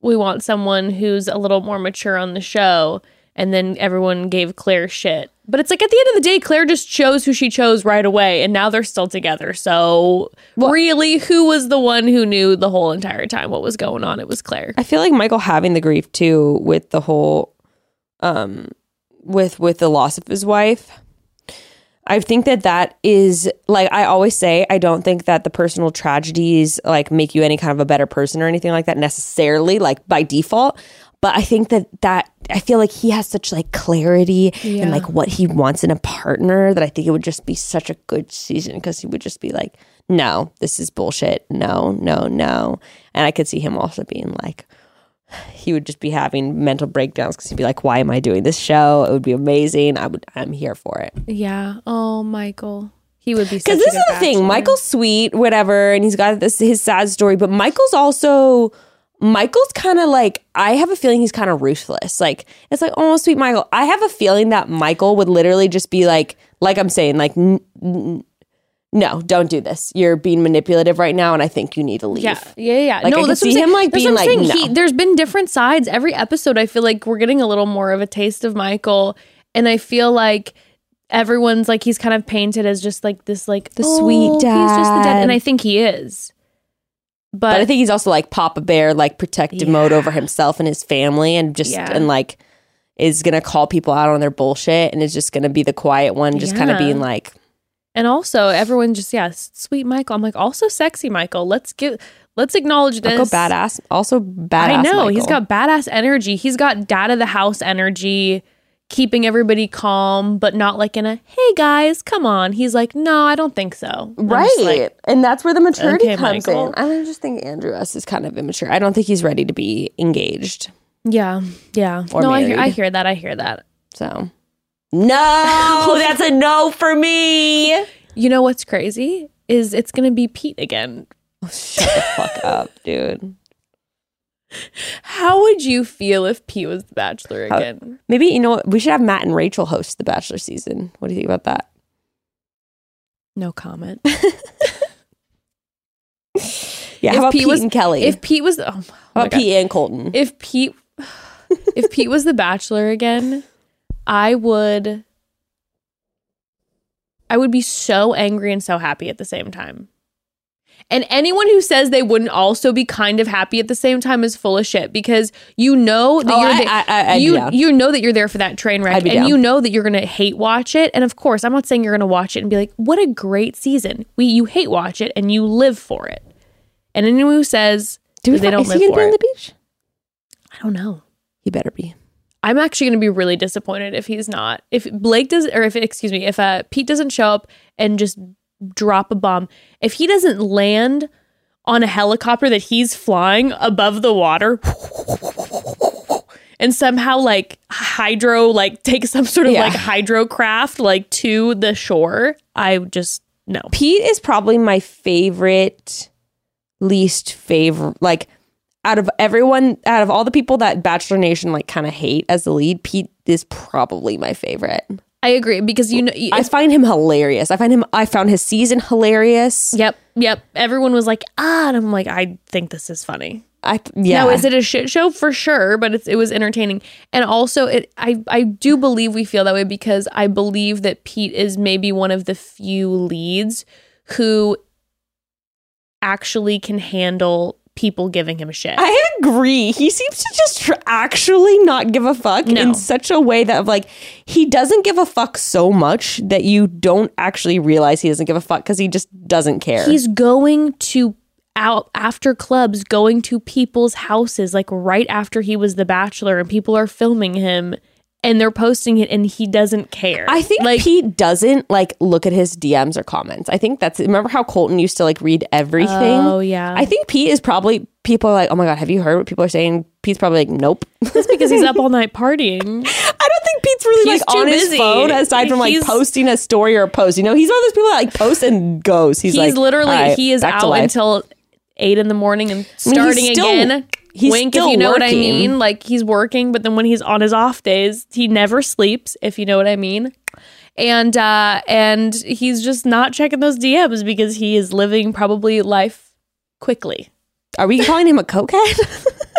we want someone who's a little more mature on the show, and then everyone gave Claire shit. But it's like at the end of the day, Claire just chose who she chose right away, and now they're still together. So really, who was the one who knew the whole entire time what was going on? It was Claire. I feel like Michael having the grief too with the whole um with with the loss of his wife. I think that that is like I always say I don't think that the personal tragedies like make you any kind of a better person or anything like that necessarily like by default but I think that that I feel like he has such like clarity Yeah. and like what he wants in a partner that I think it would just be such a good season because he would just be like no this is bullshit no no no and I could see him also being like he would just be having mental breakdowns because he'd be like, "Why am I doing this show? It would be amazing. I would. I'm here for it." Yeah. Oh, Michael. He would be Because this is the thing. Michael's sweet, whatever, and he's got this his sad story, but Michael's also Michael's kind of like I have a feeling he's kind of ruthless. Like it's like, oh, sweet Michael. I have a feeling that Michael would literally just be like, like I'm saying, like, n- n- no, don't do this. You're being manipulative right now, and I think you need to leave. Yeah, yeah, yeah. Like, I no, that's what see him, like, being like, saying. He, there's been different sides every episode. I feel like we're getting a little more of a taste of Michael, and I feel like everyone's like he's kind of painted as just like this, like The "Oh, sweet He's just the dad, dad. and I think he is. But, But I think he's also like Papa Bear, like protective mode over himself and his family, and just Yeah. and like is gonna call people out on their bullshit, and is just gonna be the quiet one, just kind of being like, and also everyone just yeah, sweet Michael. I'm like also sexy Michael. Let's give let's acknowledge this. Go badass. Also badass. I know he's got badass energy. He's got dad of the house energy, keeping everybody calm, but not like in a hey guys, come on. He's like, no, I don't think so. I'm right, like, and that's where the maturity Okay, comes Michael. in. I just think Andrew S is kind of immature. I don't think he's ready to be engaged. yeah, yeah. Or no, I hear, I hear that. I hear that. So no, that's a no for me. You know what's crazy is it's gonna be Pete again. Shut the fuck up, dude. How would you feel if Pete was the Bachelor How- again? Maybe you know what? We should have Matt and Rachel host the Bachelor season. What do you think about that? No comment. Yeah, If how about Pete Pete, was- and Kelly? if Pete was, oh about Pete and Colton? if Pete if Pete was the bachelor again, I would I would be so angry and so happy at the same time. And anyone who says they wouldn't also be kind of happy at the same time is full of shit because you know that Oh, you're I- the- I- I- you down. you know that you're there for that train wreck and down. you know that you're going to hate watch it and of course I'm not saying you're going to watch it and be like what a great season. We you hate watch it and you live for it. And anyone who says Do they don't is live he gonna for be on the beach? I don't know. He better be. I'm actually going to be really disappointed if he's not. If Blake does, or if excuse me, if uh, Pete doesn't show up and just drop a bomb, if he doesn't land on a helicopter that he's flying above the water, and somehow like hydro, like take some sort of Yeah. like hydro craft like to the shore, I just no. Pete is probably my favorite, least favorite. Like out of everyone, out of all the people that Bachelor Nation like kind of hate as the lead, Pete is probably my favorite. I agree because you know. I find him hilarious. I find him. I found his season hilarious. Yep, yep. Everyone was like, ah, and I'm like, I think this is funny. I yeah. Now, is it a shit show for sure? But it's, it was entertaining, and also it. I I do believe we feel that way because I believe that Pete is maybe one of the few leads who actually can handle people giving him shit. I agree. He seems to just tr- actually not give a fuck No. in such a way that of like he doesn't give a fuck so much that you don't actually realize he doesn't give a fuck because he just doesn't care. He's going to out after clubs, going to people's houses, like right after he was the Bachelor, and people are filming him. And they're posting it, and he doesn't care. I think like Pete doesn't like look at his DMs or comments. I think that's remember how Colton used to like read everything. Oh yeah, I think Pete is probably people are like, oh my god, have you heard what people are saying? Pete's probably like, nope. That's because he's up all night partying. I don't think Pete's really He's like too on his busy. phone aside from like He's- posting a story or a post. You know, he's one of those people that like posts and goes. He's, He's, like, literally "All right, he is out until eight in the morning and mean, he's starting still- again. He's Wink still if you know what I mean. Like he's working, but then when he's on his off days, he never sleeps, if you know what I mean. And uh and he's just not checking those DMs because he is living probably life quickly. Are we calling him a cokehead?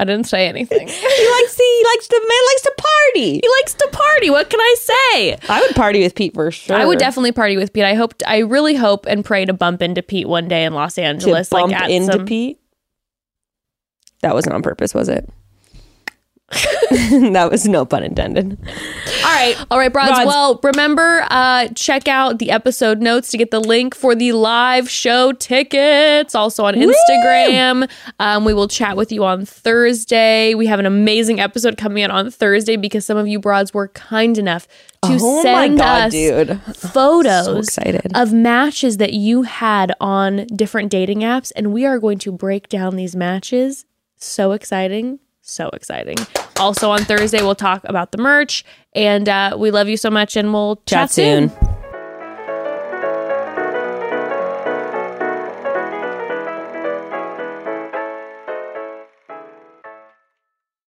I didn't say anything. he likes to, he likes to man likes to party. he likes to party. What can I say? I would party with Pete for sure. I would definitely party with Pete. I hope I really hope and pray to bump into Pete one day in Los to Angeles. bump like at into some, Pete. That wasn't on purpose, was it? that was no pun intended. All right. All right, Broads. Broads. Well, remember, uh, check out the episode notes to get the link for the live show tickets. Also on Instagram. Um, we will chat with you on Thursday. We have an amazing episode coming out on Thursday because some of you broads were kind enough to oh send god, us dude! photos So of matches that you had on different dating apps. And we are going to break down these matches. So exciting. So exciting. Also on Thursday, we'll talk about the merch. And uh, we love you so much and we'll chat, Chat soon.